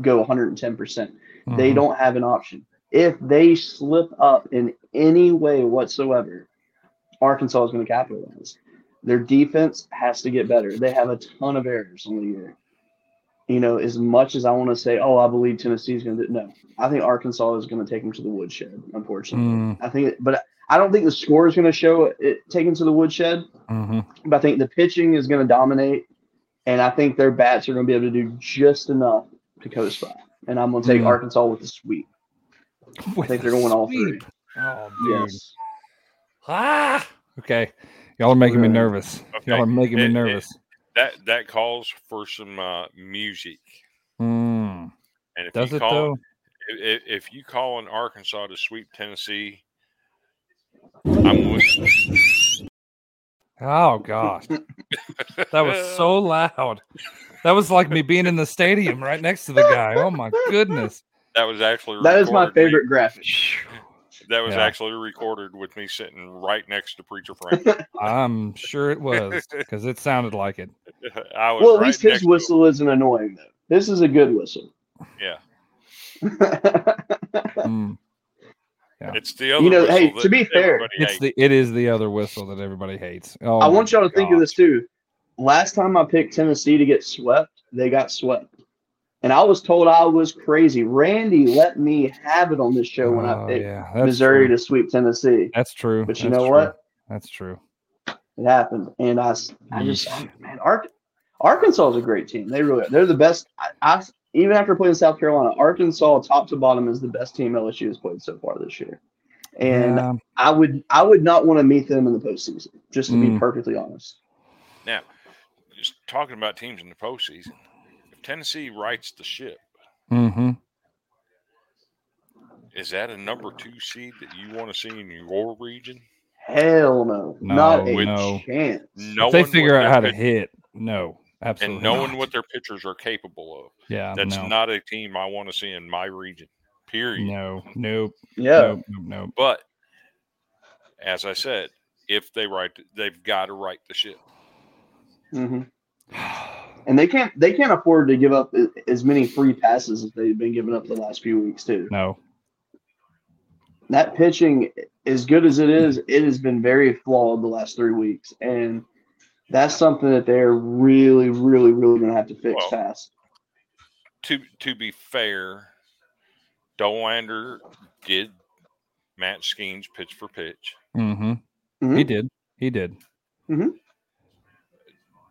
go 110% they Mhm. don't have an option if they slip up in any way whatsoever arkansas is going to capitalize their defense has to get better. They have a ton of errors on the year. You know, as much as I want to say, oh, I believe Tennessee's going to do no, I think Arkansas is going to take them to the woodshed. Unfortunately, Mm, I think, but I don't think the score is going to show it taken to the woodshed. mhm. But I think the pitching is going to dominate, and I think their bats are going to be able to do just enough to coast by. And I'm going to take Mm. Arkansas with the sweep. I think they're going all three. Oh, dude. Yes. Ah. Okay. Y'all are making me nervous. Okay. Y'all are making me It- it- nervous. That that calls for some uh, music. Mm. And if Does you it call though? if, if you call on Arkansas to sweep Tennessee, I'm with you. Oh gosh. That was so [LAUGHS] loud. that was like me being in the stadium right next to the guy. Oh my goodness. That was actually That is my favorite graphic. [LAUGHS] That was Yeah. actually recorded with me sitting right next to Preacher [LAUGHS] Frank. I'm sure it was [LAUGHS] because it sounded like it. I was Well, at right least his whistle isn't annoying though. This is a good whistle. Yeah, [LAUGHS] Mm. it's the other. You know, whistle hey, that to be fair, everybody It's hates. the it is the other whistle that everybody hates. Oh, I want y'all to think of this too. Last time I picked Tennessee to get swept, they got swept. And I was told I was crazy. Randy let me have it on this show when I Oh, picked yeah, Missouri true. to sweep Tennessee. That's true. But you That's know true. what? That's true. It happened. And I, I just, Yeesh. man, Ar- Arkansas is a great team. They really are. They're the best. I, I, even after playing South Carolina, Arkansas, top to bottom, is the best team LSU has played so far this year. And Yeah, I would, I would not want to meet them in the postseason, just to be Mm. perfectly honest. Now, just talking about teams in the postseason, if Tennessee rights the ship, mhm. is that a number two seed that you want to see in your region? Hell no, No, not a no. chance. No if they one figure out their how to hit, no, absolutely. and knowing not. what their pitchers are capable of, yeah, that's no, not a team I want to see in my region. Period. no, nope, Yeah, nope, nope, nope. But as I said, if they write, they've got to right the ship. hmm and they can't, they can't afford to give up as many free passes as they've been giving up the last few weeks too. No, that pitching, as good as it is, it has been very flawed the last three weeks, and that's something that they're really, really, really going to have to fix Well, fast. To to be fair, Dollander did match Skenes pitch for pitch. hmm Mhm. he did, he did. Mm-hmm.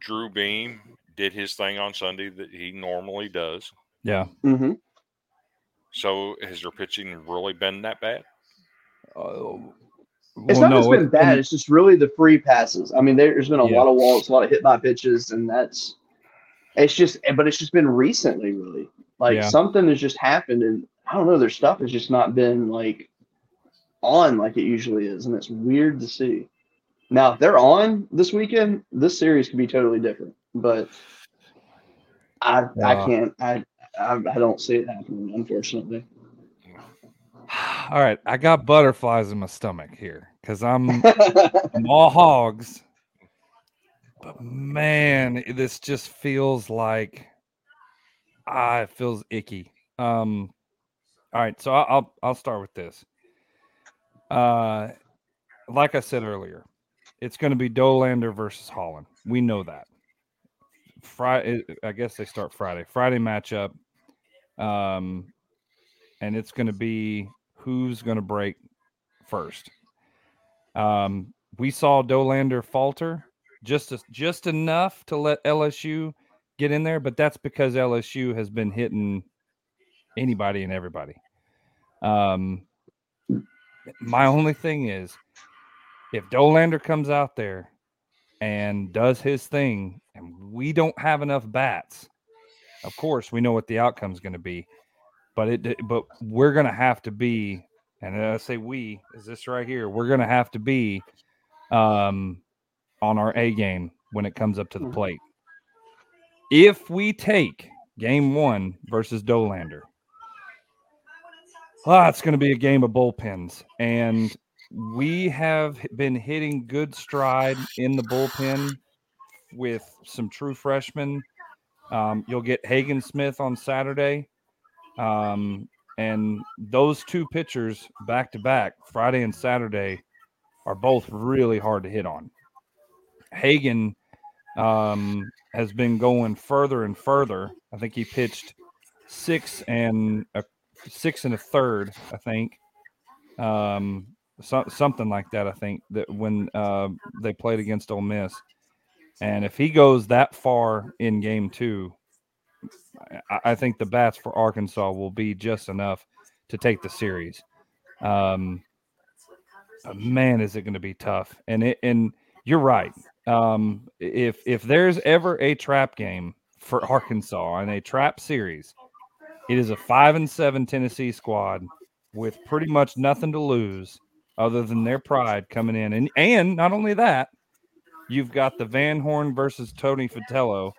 Drew Beam did his thing on Sunday that he normally does. Yeah, hmm So has their pitching really been that bad? uh, It's well, not just been it- bad; it's just really the free passes. I mean, there's been a Yeah. lot of walks, a lot of hit by pitches, and that's it's just. But it's just been recently, really. Like Yeah. something has just happened, and I don't know. Their stuff has just not been like on like it usually is, and it's weird to see. Now, if they're on this weekend, this series could be totally different. But I, Yeah. I can't. I, I, I don't see it happening, unfortunately. [SIGHS] All right, I got butterflies in my stomach here because I'm, [LAUGHS] I'm all hogs. But man, this just feels like ah, it feels icky. Um, all right, so I'll I'll start with this. Uh, like I said earlier, it's going to be Dollander versus Hollan. We know that. Friday, I guess they start Friday. Friday matchup. Um, and it's going to be who's going to break first. Um, we saw Dollander falter just just enough to let LSU get in there, but that's because LSU has been hitting anybody and everybody. Um, my only thing is, if Dollander comes out there and does his thing, and we don't have enough bats, of course we know what the outcome is going to be. But it, but we're going to have to be, and I say we is this right here. We're going to have to be, um, on our A game when it comes up to the Mhm. plate. If we take game one versus Dollander, ah, it's going to be a game of bullpens. And we have been hitting good stride in the bullpen with some true freshmen. Um, you'll get Hagen Smith on Saturday. Um, and those two pitchers back to back, Friday and Saturday, are both really hard to hit on. Hagen um, has been going further and further. I think he pitched six and a six and a third. I think um, so, something like that. I think that when uh, they played against Ole Miss, and if he goes that far in game two, I, I think the bats for Arkansas will be just enough to take the series. Um, man, is it going to be tough? And it and you're right. Um, if if there's ever a trap game for Arkansas and a trap series, it is a five and seven Tennessee squad with pretty much nothing to lose other than their pride coming in. And and not only that, you've got the Van Horn versus Tony Vitello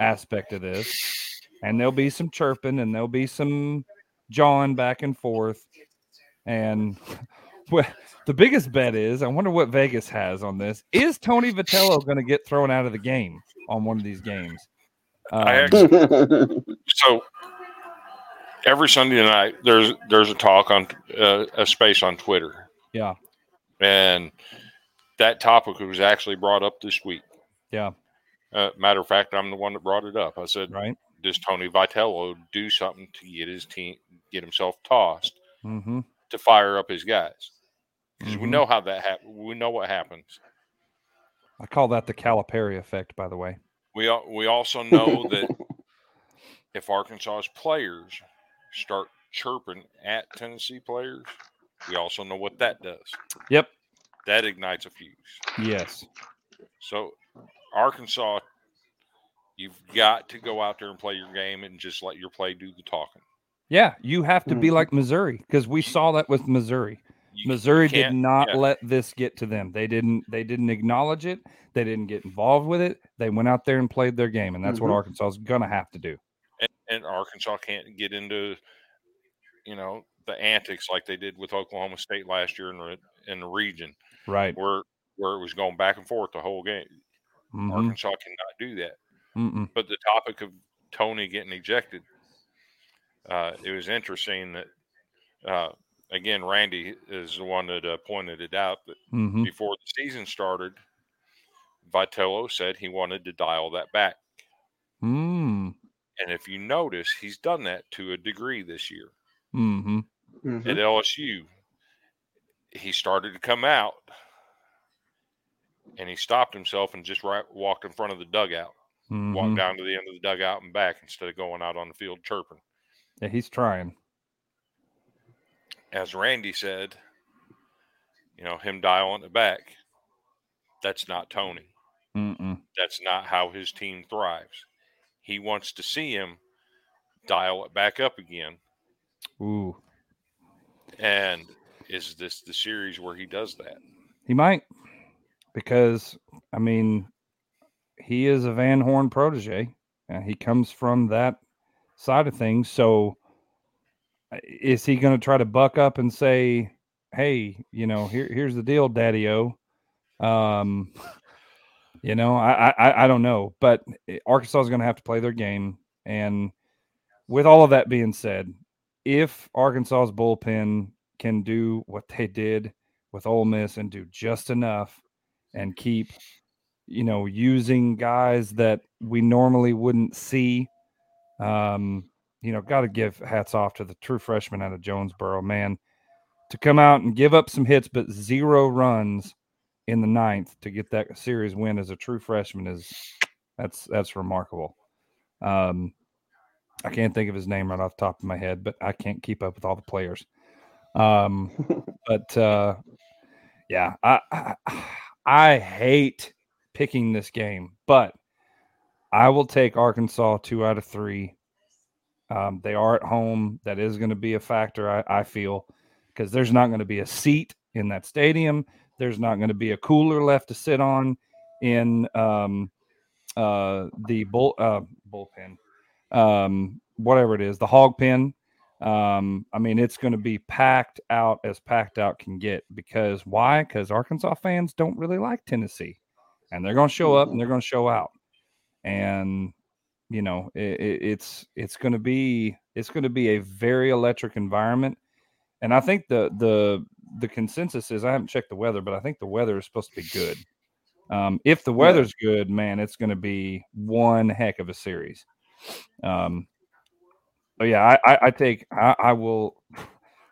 aspect of this, and there'll be some chirping and there'll be some jawing back and forth. And [LAUGHS] well, the biggest bet is I wonder what Vegas has on this. Is Tony Vitello going to get thrown out of the game on one of these games? Um, actually- so every Sunday night there's there's a talk on uh, a space on Twitter. Yeah. and that topic was actually brought up this week. Yeah. Uh, matter of fact, I'm the one that brought it up. I said, right. "Does Tony Vitello do something to get his team, get himself tossed Mm-hmm. to fire up his guys?" Because we Mhm. know how that happens. We know what happens. I call that the Calipari effect, by the way. We we also know that if Arkansas's players start chirping at Tennessee players, we also know what that does. Yep. That ignites a fuse. Yes. So Arkansas, you've got to go out there and play your game and just let your play do the talking. Yeah, you have to be Mhm. like Missouri because we saw that with Missouri. You Missouri did can't- yeah. let this get to them. They didn't. They didn't acknowledge it. They didn't get involved with it. They went out there and played their game, and that's what Mhm. Arkansas is gonna have to do. and, and Arkansas can't get into, you know, the antics like they did with Oklahoma State last year in the in the region Right. where where it was going back and forth the whole game. Mhm. Arkansas cannot do that. Mm-mm. But the topic of Tony getting ejected, uh, it was interesting that, uh, again, Randy is the one that uh, pointed it out that Mhm. before the season started, Vitello said he wanted to dial that back. Mm. And if you notice, he's done that to a degree this year. Mm-hmm. Mhm. At LSU, he started to come out and he stopped himself and just right, walked in front of the dugout, Mhm. walked down to the end of the dugout and back instead of going out on the field chirping. Yeah, he's trying. as Randy said, you know, him dialing it back, that's not Tony. Mm-mm. That's not how his team thrives. He wants to see him dial it back up again. Ooh, And is this the series where he does that? he might because I mean he is a Van Horn protege, and he comes from that side of things. So, uh, is he going to try to buck up and say, "Hey, you know, here here's the deal, Daddy O"? Um, you know, I I I don't know, but eh, Arkansas is going to have to play their game, and with all of that being said, if Arkansas's bullpen can do what they did with Ole Miss and do just enough and keep, you know, using guys that we normally wouldn't see. Um, you know, got to give hats off to the true freshman out of Jonesboro, man, to come out and give up some hits, but zero runs in the ninth to get that series win as a true freshman is that's that's remarkable. Um, I can't think of his name right off the top of my head, but I can't keep up with all the players. Um, [LAUGHS] but uh, yeah, I, I I hate picking this game, but I will take Arkansas two out of three. Um, they are at home. That is going to be a factor, I, I feel, because there's not going to be a seat in that stadium. There's not going to be a cooler left to sit on in um, uh, the bull uh, bullpen, um, whatever it is, the hog pen. Um, I mean, it's going to be packed out as packed out can get because why? Because Arkansas fans don't really like Tennessee, and they're going to show up and they're going to show out, and you know, it, it, it's it's going to be it's going to be a very electric environment, and I think the the the consensus is I haven't checked the weather, but I think the weather is supposed to be good. Um, if the weather's good, man, it's going to be one heck of a series. Um, but yeah, I, I, I take I, I will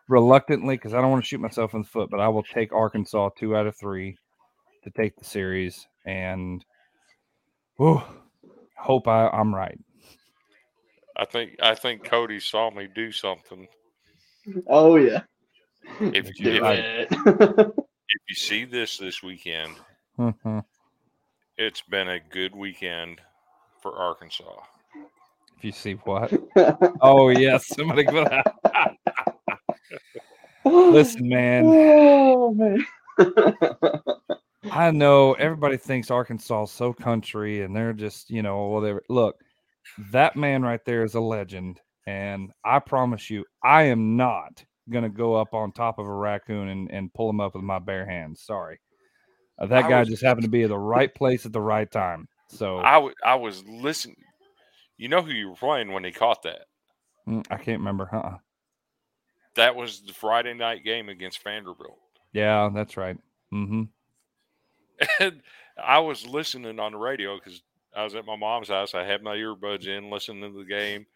reluctantly because I don't want to shoot myself in the foot, but I will take Arkansas two out of three to take the series, and whew, hope I, I'm right. I think I think Cody saw me do something. Oh yeah. If you, if, it. if you see this this weekend, if it's been a good weekend for Arkansas. You see what? [LAUGHS] Oh yes, somebody put [LAUGHS] out. Listen, man. Oh man. I know everybody thinks Arkansas is so country and they're just, you know, well, they look, that man right there is a legend. And I promise you, I am not going to go up on top of a raccoon and, and pull him up with my bare hands. Sorry. Uh, that I guy was- just happened to be at the right place at the right time. So I, w- I was listening. You know who you were playing when he caught that? mm, I can't remember. Uh-uh. That was the Friday night game against Vanderbilt. Yeah, that's right. Mm-hmm. And I was listening on the radio because I was at my mom's house. I had my earbuds in, listening to the game.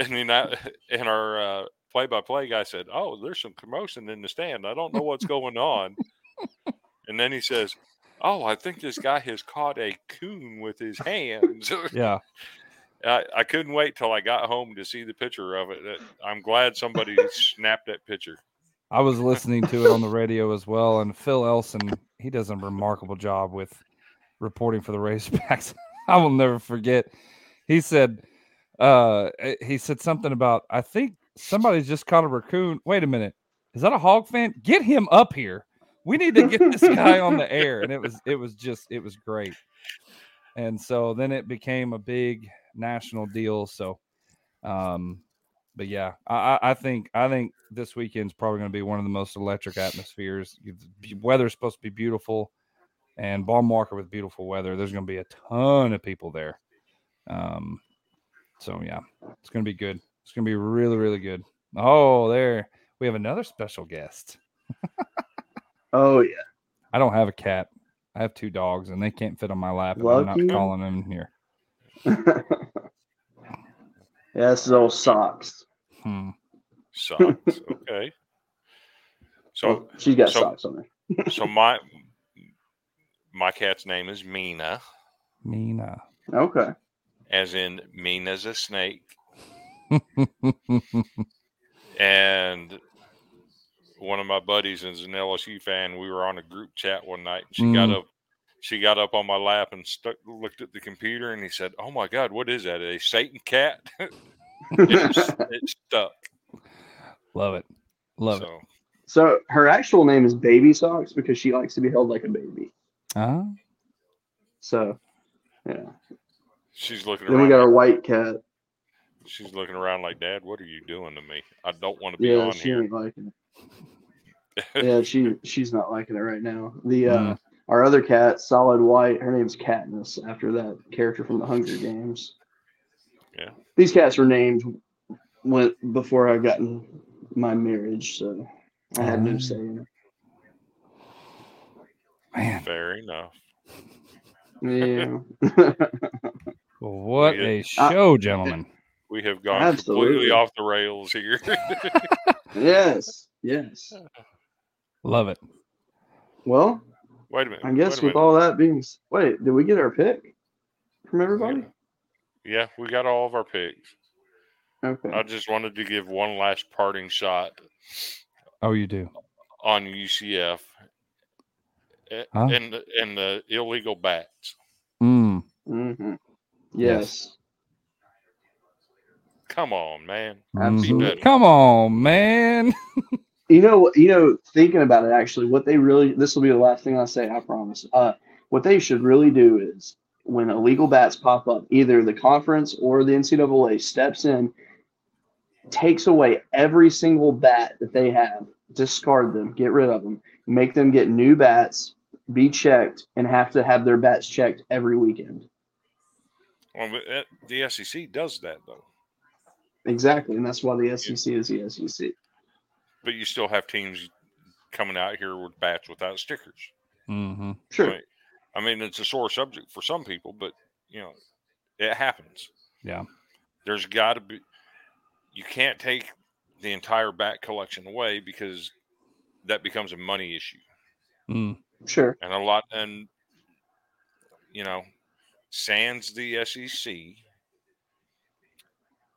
And then I, [LAUGHS] and our uh, play-by-play guy said, "Oh, there's some commotion in the stand. I don't know what's going on." [LAUGHS] and then he says, "Oh, I think this guy has caught a coon with his hands." Yeah. [LAUGHS] I, I couldn't wait till I got home to see the picture of it. I'm glad somebody [LAUGHS] snapped that picture. I was listening to it on the radio as well, and Phil Elson, he does a remarkable job with reporting for the Razorbacks. [LAUGHS] I will never forget. He said, uh, eh, he said something about, I think somebody's just caught a raccoon. Wait a minute, is that a hog fan? Get him up here. We need to get this guy on the air. And it was, it was just, it was great. And so then it became a big national deal. So, um, but yeah, I, I- think I think this weekend's probably going to be one of the most electric atmospheres. B- Weather's supposed to be beautiful, and Baum-Walker with beautiful weather. There's going to be a ton of people there. Um, so yeah, it's going to be good. It's going to be really really good. Oh, there we have another special guest. Oh yeah. I don't have a cat. I have two dogs, and they can't fit on my lap. And I'm not calling them here. [LAUGHS] yeah, this is old socks. Hmm. Socks. [LAUGHS] Okay. So she's got so- socks on her. [LAUGHS] so my my cat's name is Mina, Mina. Okay. as in Mina's a snake, and one of my buddies is an LSU fan. We were on a group chat one night, and she got Mm. up. She got up on my lap and stuck, looked at the computer, and he said, "Oh my God, what is that? A Satan cat?" [LAUGHS] it, it stuck. Love it. Love it. so so her actual name is Baby Socks because she likes to be held like a baby. Ah, So yeah. she's looking Then we got like- our white cat. she's looking around like, "Dad, what are you doing to me? I don't want to be Yeah, on she here." ain't liking it. [LAUGHS] Yeah, she she's not liking it right now. The uh Mm. Our other cat, solid white, her name's Katniss after that character from the Hunger Games. Yeah. These cats were named when before I got in my marriage, so I had no Oh. say in man, Fair enough. Yeah. [LAUGHS] what a show, gentlemen. We have gone Absolutely. completely off the rails here. [LAUGHS] yes. Yes. Love it. Well, wait a minute. I guess wait a with all that being wait, did we get our pick from everybody? minute. Yeah, we got all of our picks. Okay. I just wanted to give one last parting shot Oh, you do. on UCF a- Huh? and the, and the illegal bats. Mm. hmm Yes. Come on, man. Absolutely. better. Come on, man. [LAUGHS] You know, you know, thinking about it, actually, what they really this will be the last thing I say. I promise. Uh, what they should really do is when illegal bats pop up, either the conference or the NCAA steps in, takes away every single bat that they have, discard them, get rid of them, make them get new bats, be checked, and have to have their bats checked every weekend. Well, the SEC does that though, Exactly, and that's why the SEC is the SEC. But you still have teams coming out here with bats without stickers. hmm Sure. Right. I mean, it's a sore subject for some people, but you know, it happens. Yeah. There's got to be. You can't take the entire bat collection away because that becomes a money issue, Mm. Sure. and a lot. And you know, sans the SEC,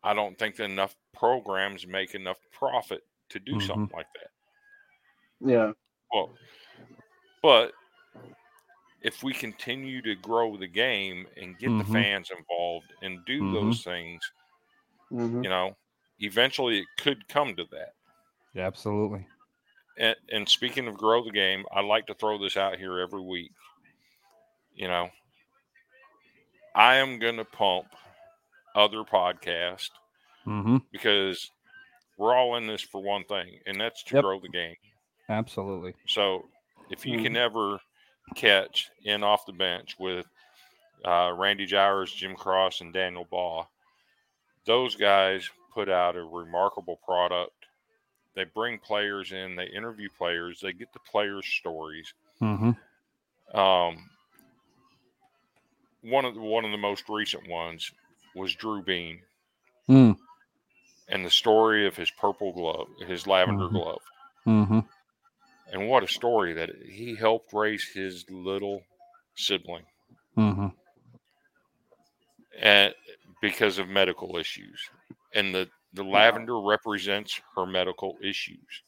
I don't think that enough programs make enough profit to do Mhm. something like that. Yeah. Well, but if we continue to grow the game and get the Mhm. fans involved and do Mhm. those things, hmm you know, eventually it could come to that. Yeah, absolutely. And, and speaking of grow the game, I like to throw this out here every week. You know, I am going to pump other podcasts Mm-hmm. because we're all in this for one thing, and that's to Yep. grow the game. Absolutely. So if you Mhm. can ever catch in off the bench with uh, Randy Jowers, Jim Cross, and Daniel Baugh, those guys put out a remarkable product. They bring players in, they interview players, they get the players' stories. Mm-hmm. Um, one of the, one of the most recent ones was Drew Beam Mm. And the story of his purple glove, his lavender Mhm. glove. Mm-hmm. And what a story that he helped raise his little sibling Mm-hmm. and because of medical issues. And the, the lavender represents her medical issues.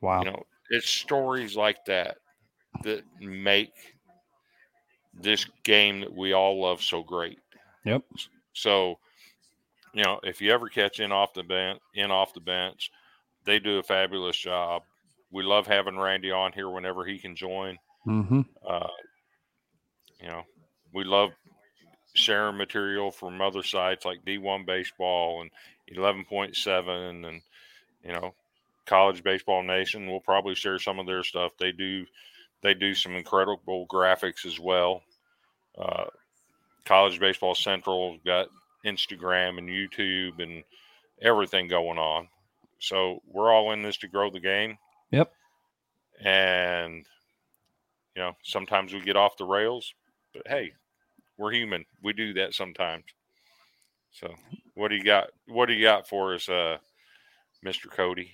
Wow. You know, it's stories like that that make this game that we all love so great. Yep. So, you know, if you ever catch in off the bench, in off the bench, they do a fabulous job. We love having Randy on here whenever he can join. Mm-hmm. Uh, you know, we love sharing material from other sites like D1 Baseball and 11.7 and, you know, College Baseball Nation. We'll probably share some of their stuff. They do, they do some incredible graphics as well. Uh, College Baseball Central got Instagram and YouTube and everything going on. So we're all in this to grow the game. Yep. And you know, sometimes we get off the rails, but hey, we're human. We do that sometimes. So, what do you got? What do you got for us, uh, Mr. Cody?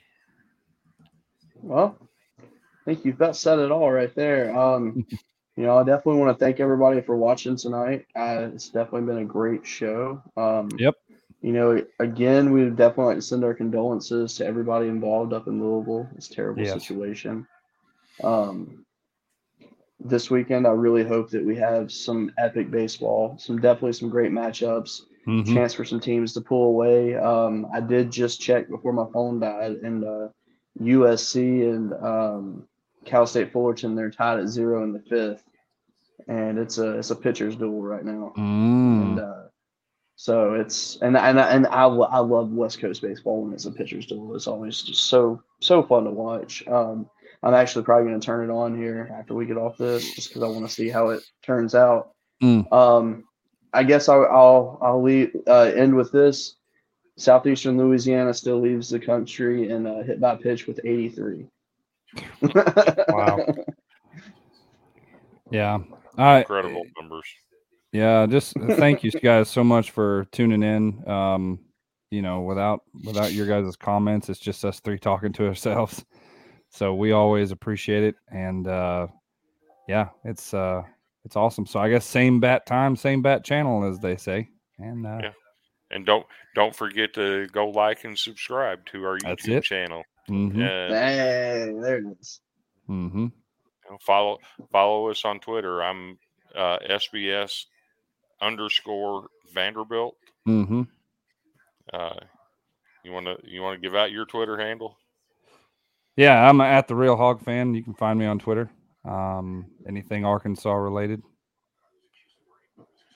Well, I think you've about said it all right there. Um, [LAUGHS] you know, I definitely want to thank everybody for watching tonight. Uh, it's definitely been a great show. Um, Yep. You know, again, we would definitely like to send our condolences to everybody involved up in Louisville. It's a terrible Yes. situation. Um, this weekend, I really hope that we have some epic baseball, some definitely some great matchups Mm-hmm. chance for some teams to pull away. Um, I did just check before my phone died, and uh, USC and um, Cal State Fullerton they're tied at zero in the fifth, and it's a it's a pitcher's duel right now. And Mm. uh, so it's and and and I, I love West Coast baseball when it's a pitcher's duel. It's always just so so fun to watch. Um, I'm actually probably going to turn it on here after we get off this, just because I want to see how it turns out. Mm. Um, I guess I'll I'll, I'll leave, uh, end with this. Southeastern Louisiana still leaves the country in uh, hit by pitch with 83. Wow. Yeah. Right. Incredible numbers. Yeah, just thank you guys so much for tuning in. Um, you know, without without your guys' comments, it's just us three talking to ourselves. So we always appreciate it. And uh yeah, it's uh it's awesome. So I guess same bat time, same bat channel as they say. And uh Yeah. And don't don't forget to go like and subscribe to our YouTube channel. Mhm, And Hey, there it is. mhm. follow follow us on Twitter. I'm uh, SBS underscore Vanderbilt. Mhm. Uh, you want to you want to give out your Twitter handle? Yeah, I'm at the real hog fan. You can find me on Twitter. Um anything Arkansas related.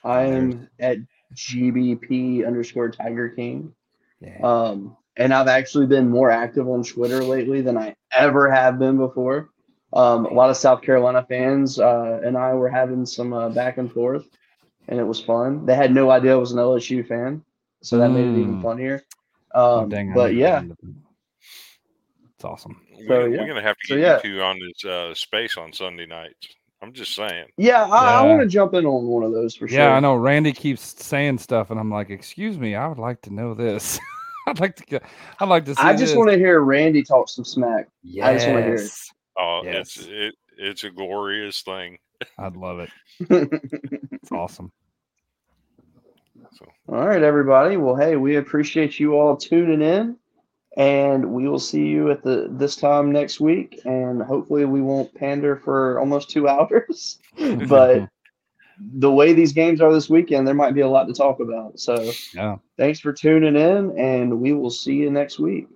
I am at GBP underscore Tiger King. Yeah. Um, and I've actually been more active on Twitter lately than I ever have been before. Um, a lot of South Carolina fans uh, and I were having some uh, back and forth, and it was fun. They had no idea I was an LSU fan, so that made it even Mm. funnier. Oh, Um, dang, I but yeah, get into that. It's awesome. So, we, yeah. We're gonna have to So, get yeah. you two on this uh, space on Sunday nights. I'm just saying. yeah, I, I want to jump in on one of those for sure. Yeah, I know. Randy keeps saying stuff, and I'm like, "Excuse me, I would like to know this. [LAUGHS] [LAUGHS] I'd like to. Get, I'd like to see." I just want to hear Randy talk some smack. to. I just wanna hear it. Oh, Yes. it's it, it's a glorious thing. I'd love it. [LAUGHS] It's awesome. So right, everybody. Well, hey, we appreciate you all tuning in, and we will see you at the this time next week. And hopefully, we won't pander for almost two [LAUGHS] hours. but the way these games are this weekend, there might be a lot to talk about. So, Yeah. thanks for tuning in, and we will see you next week.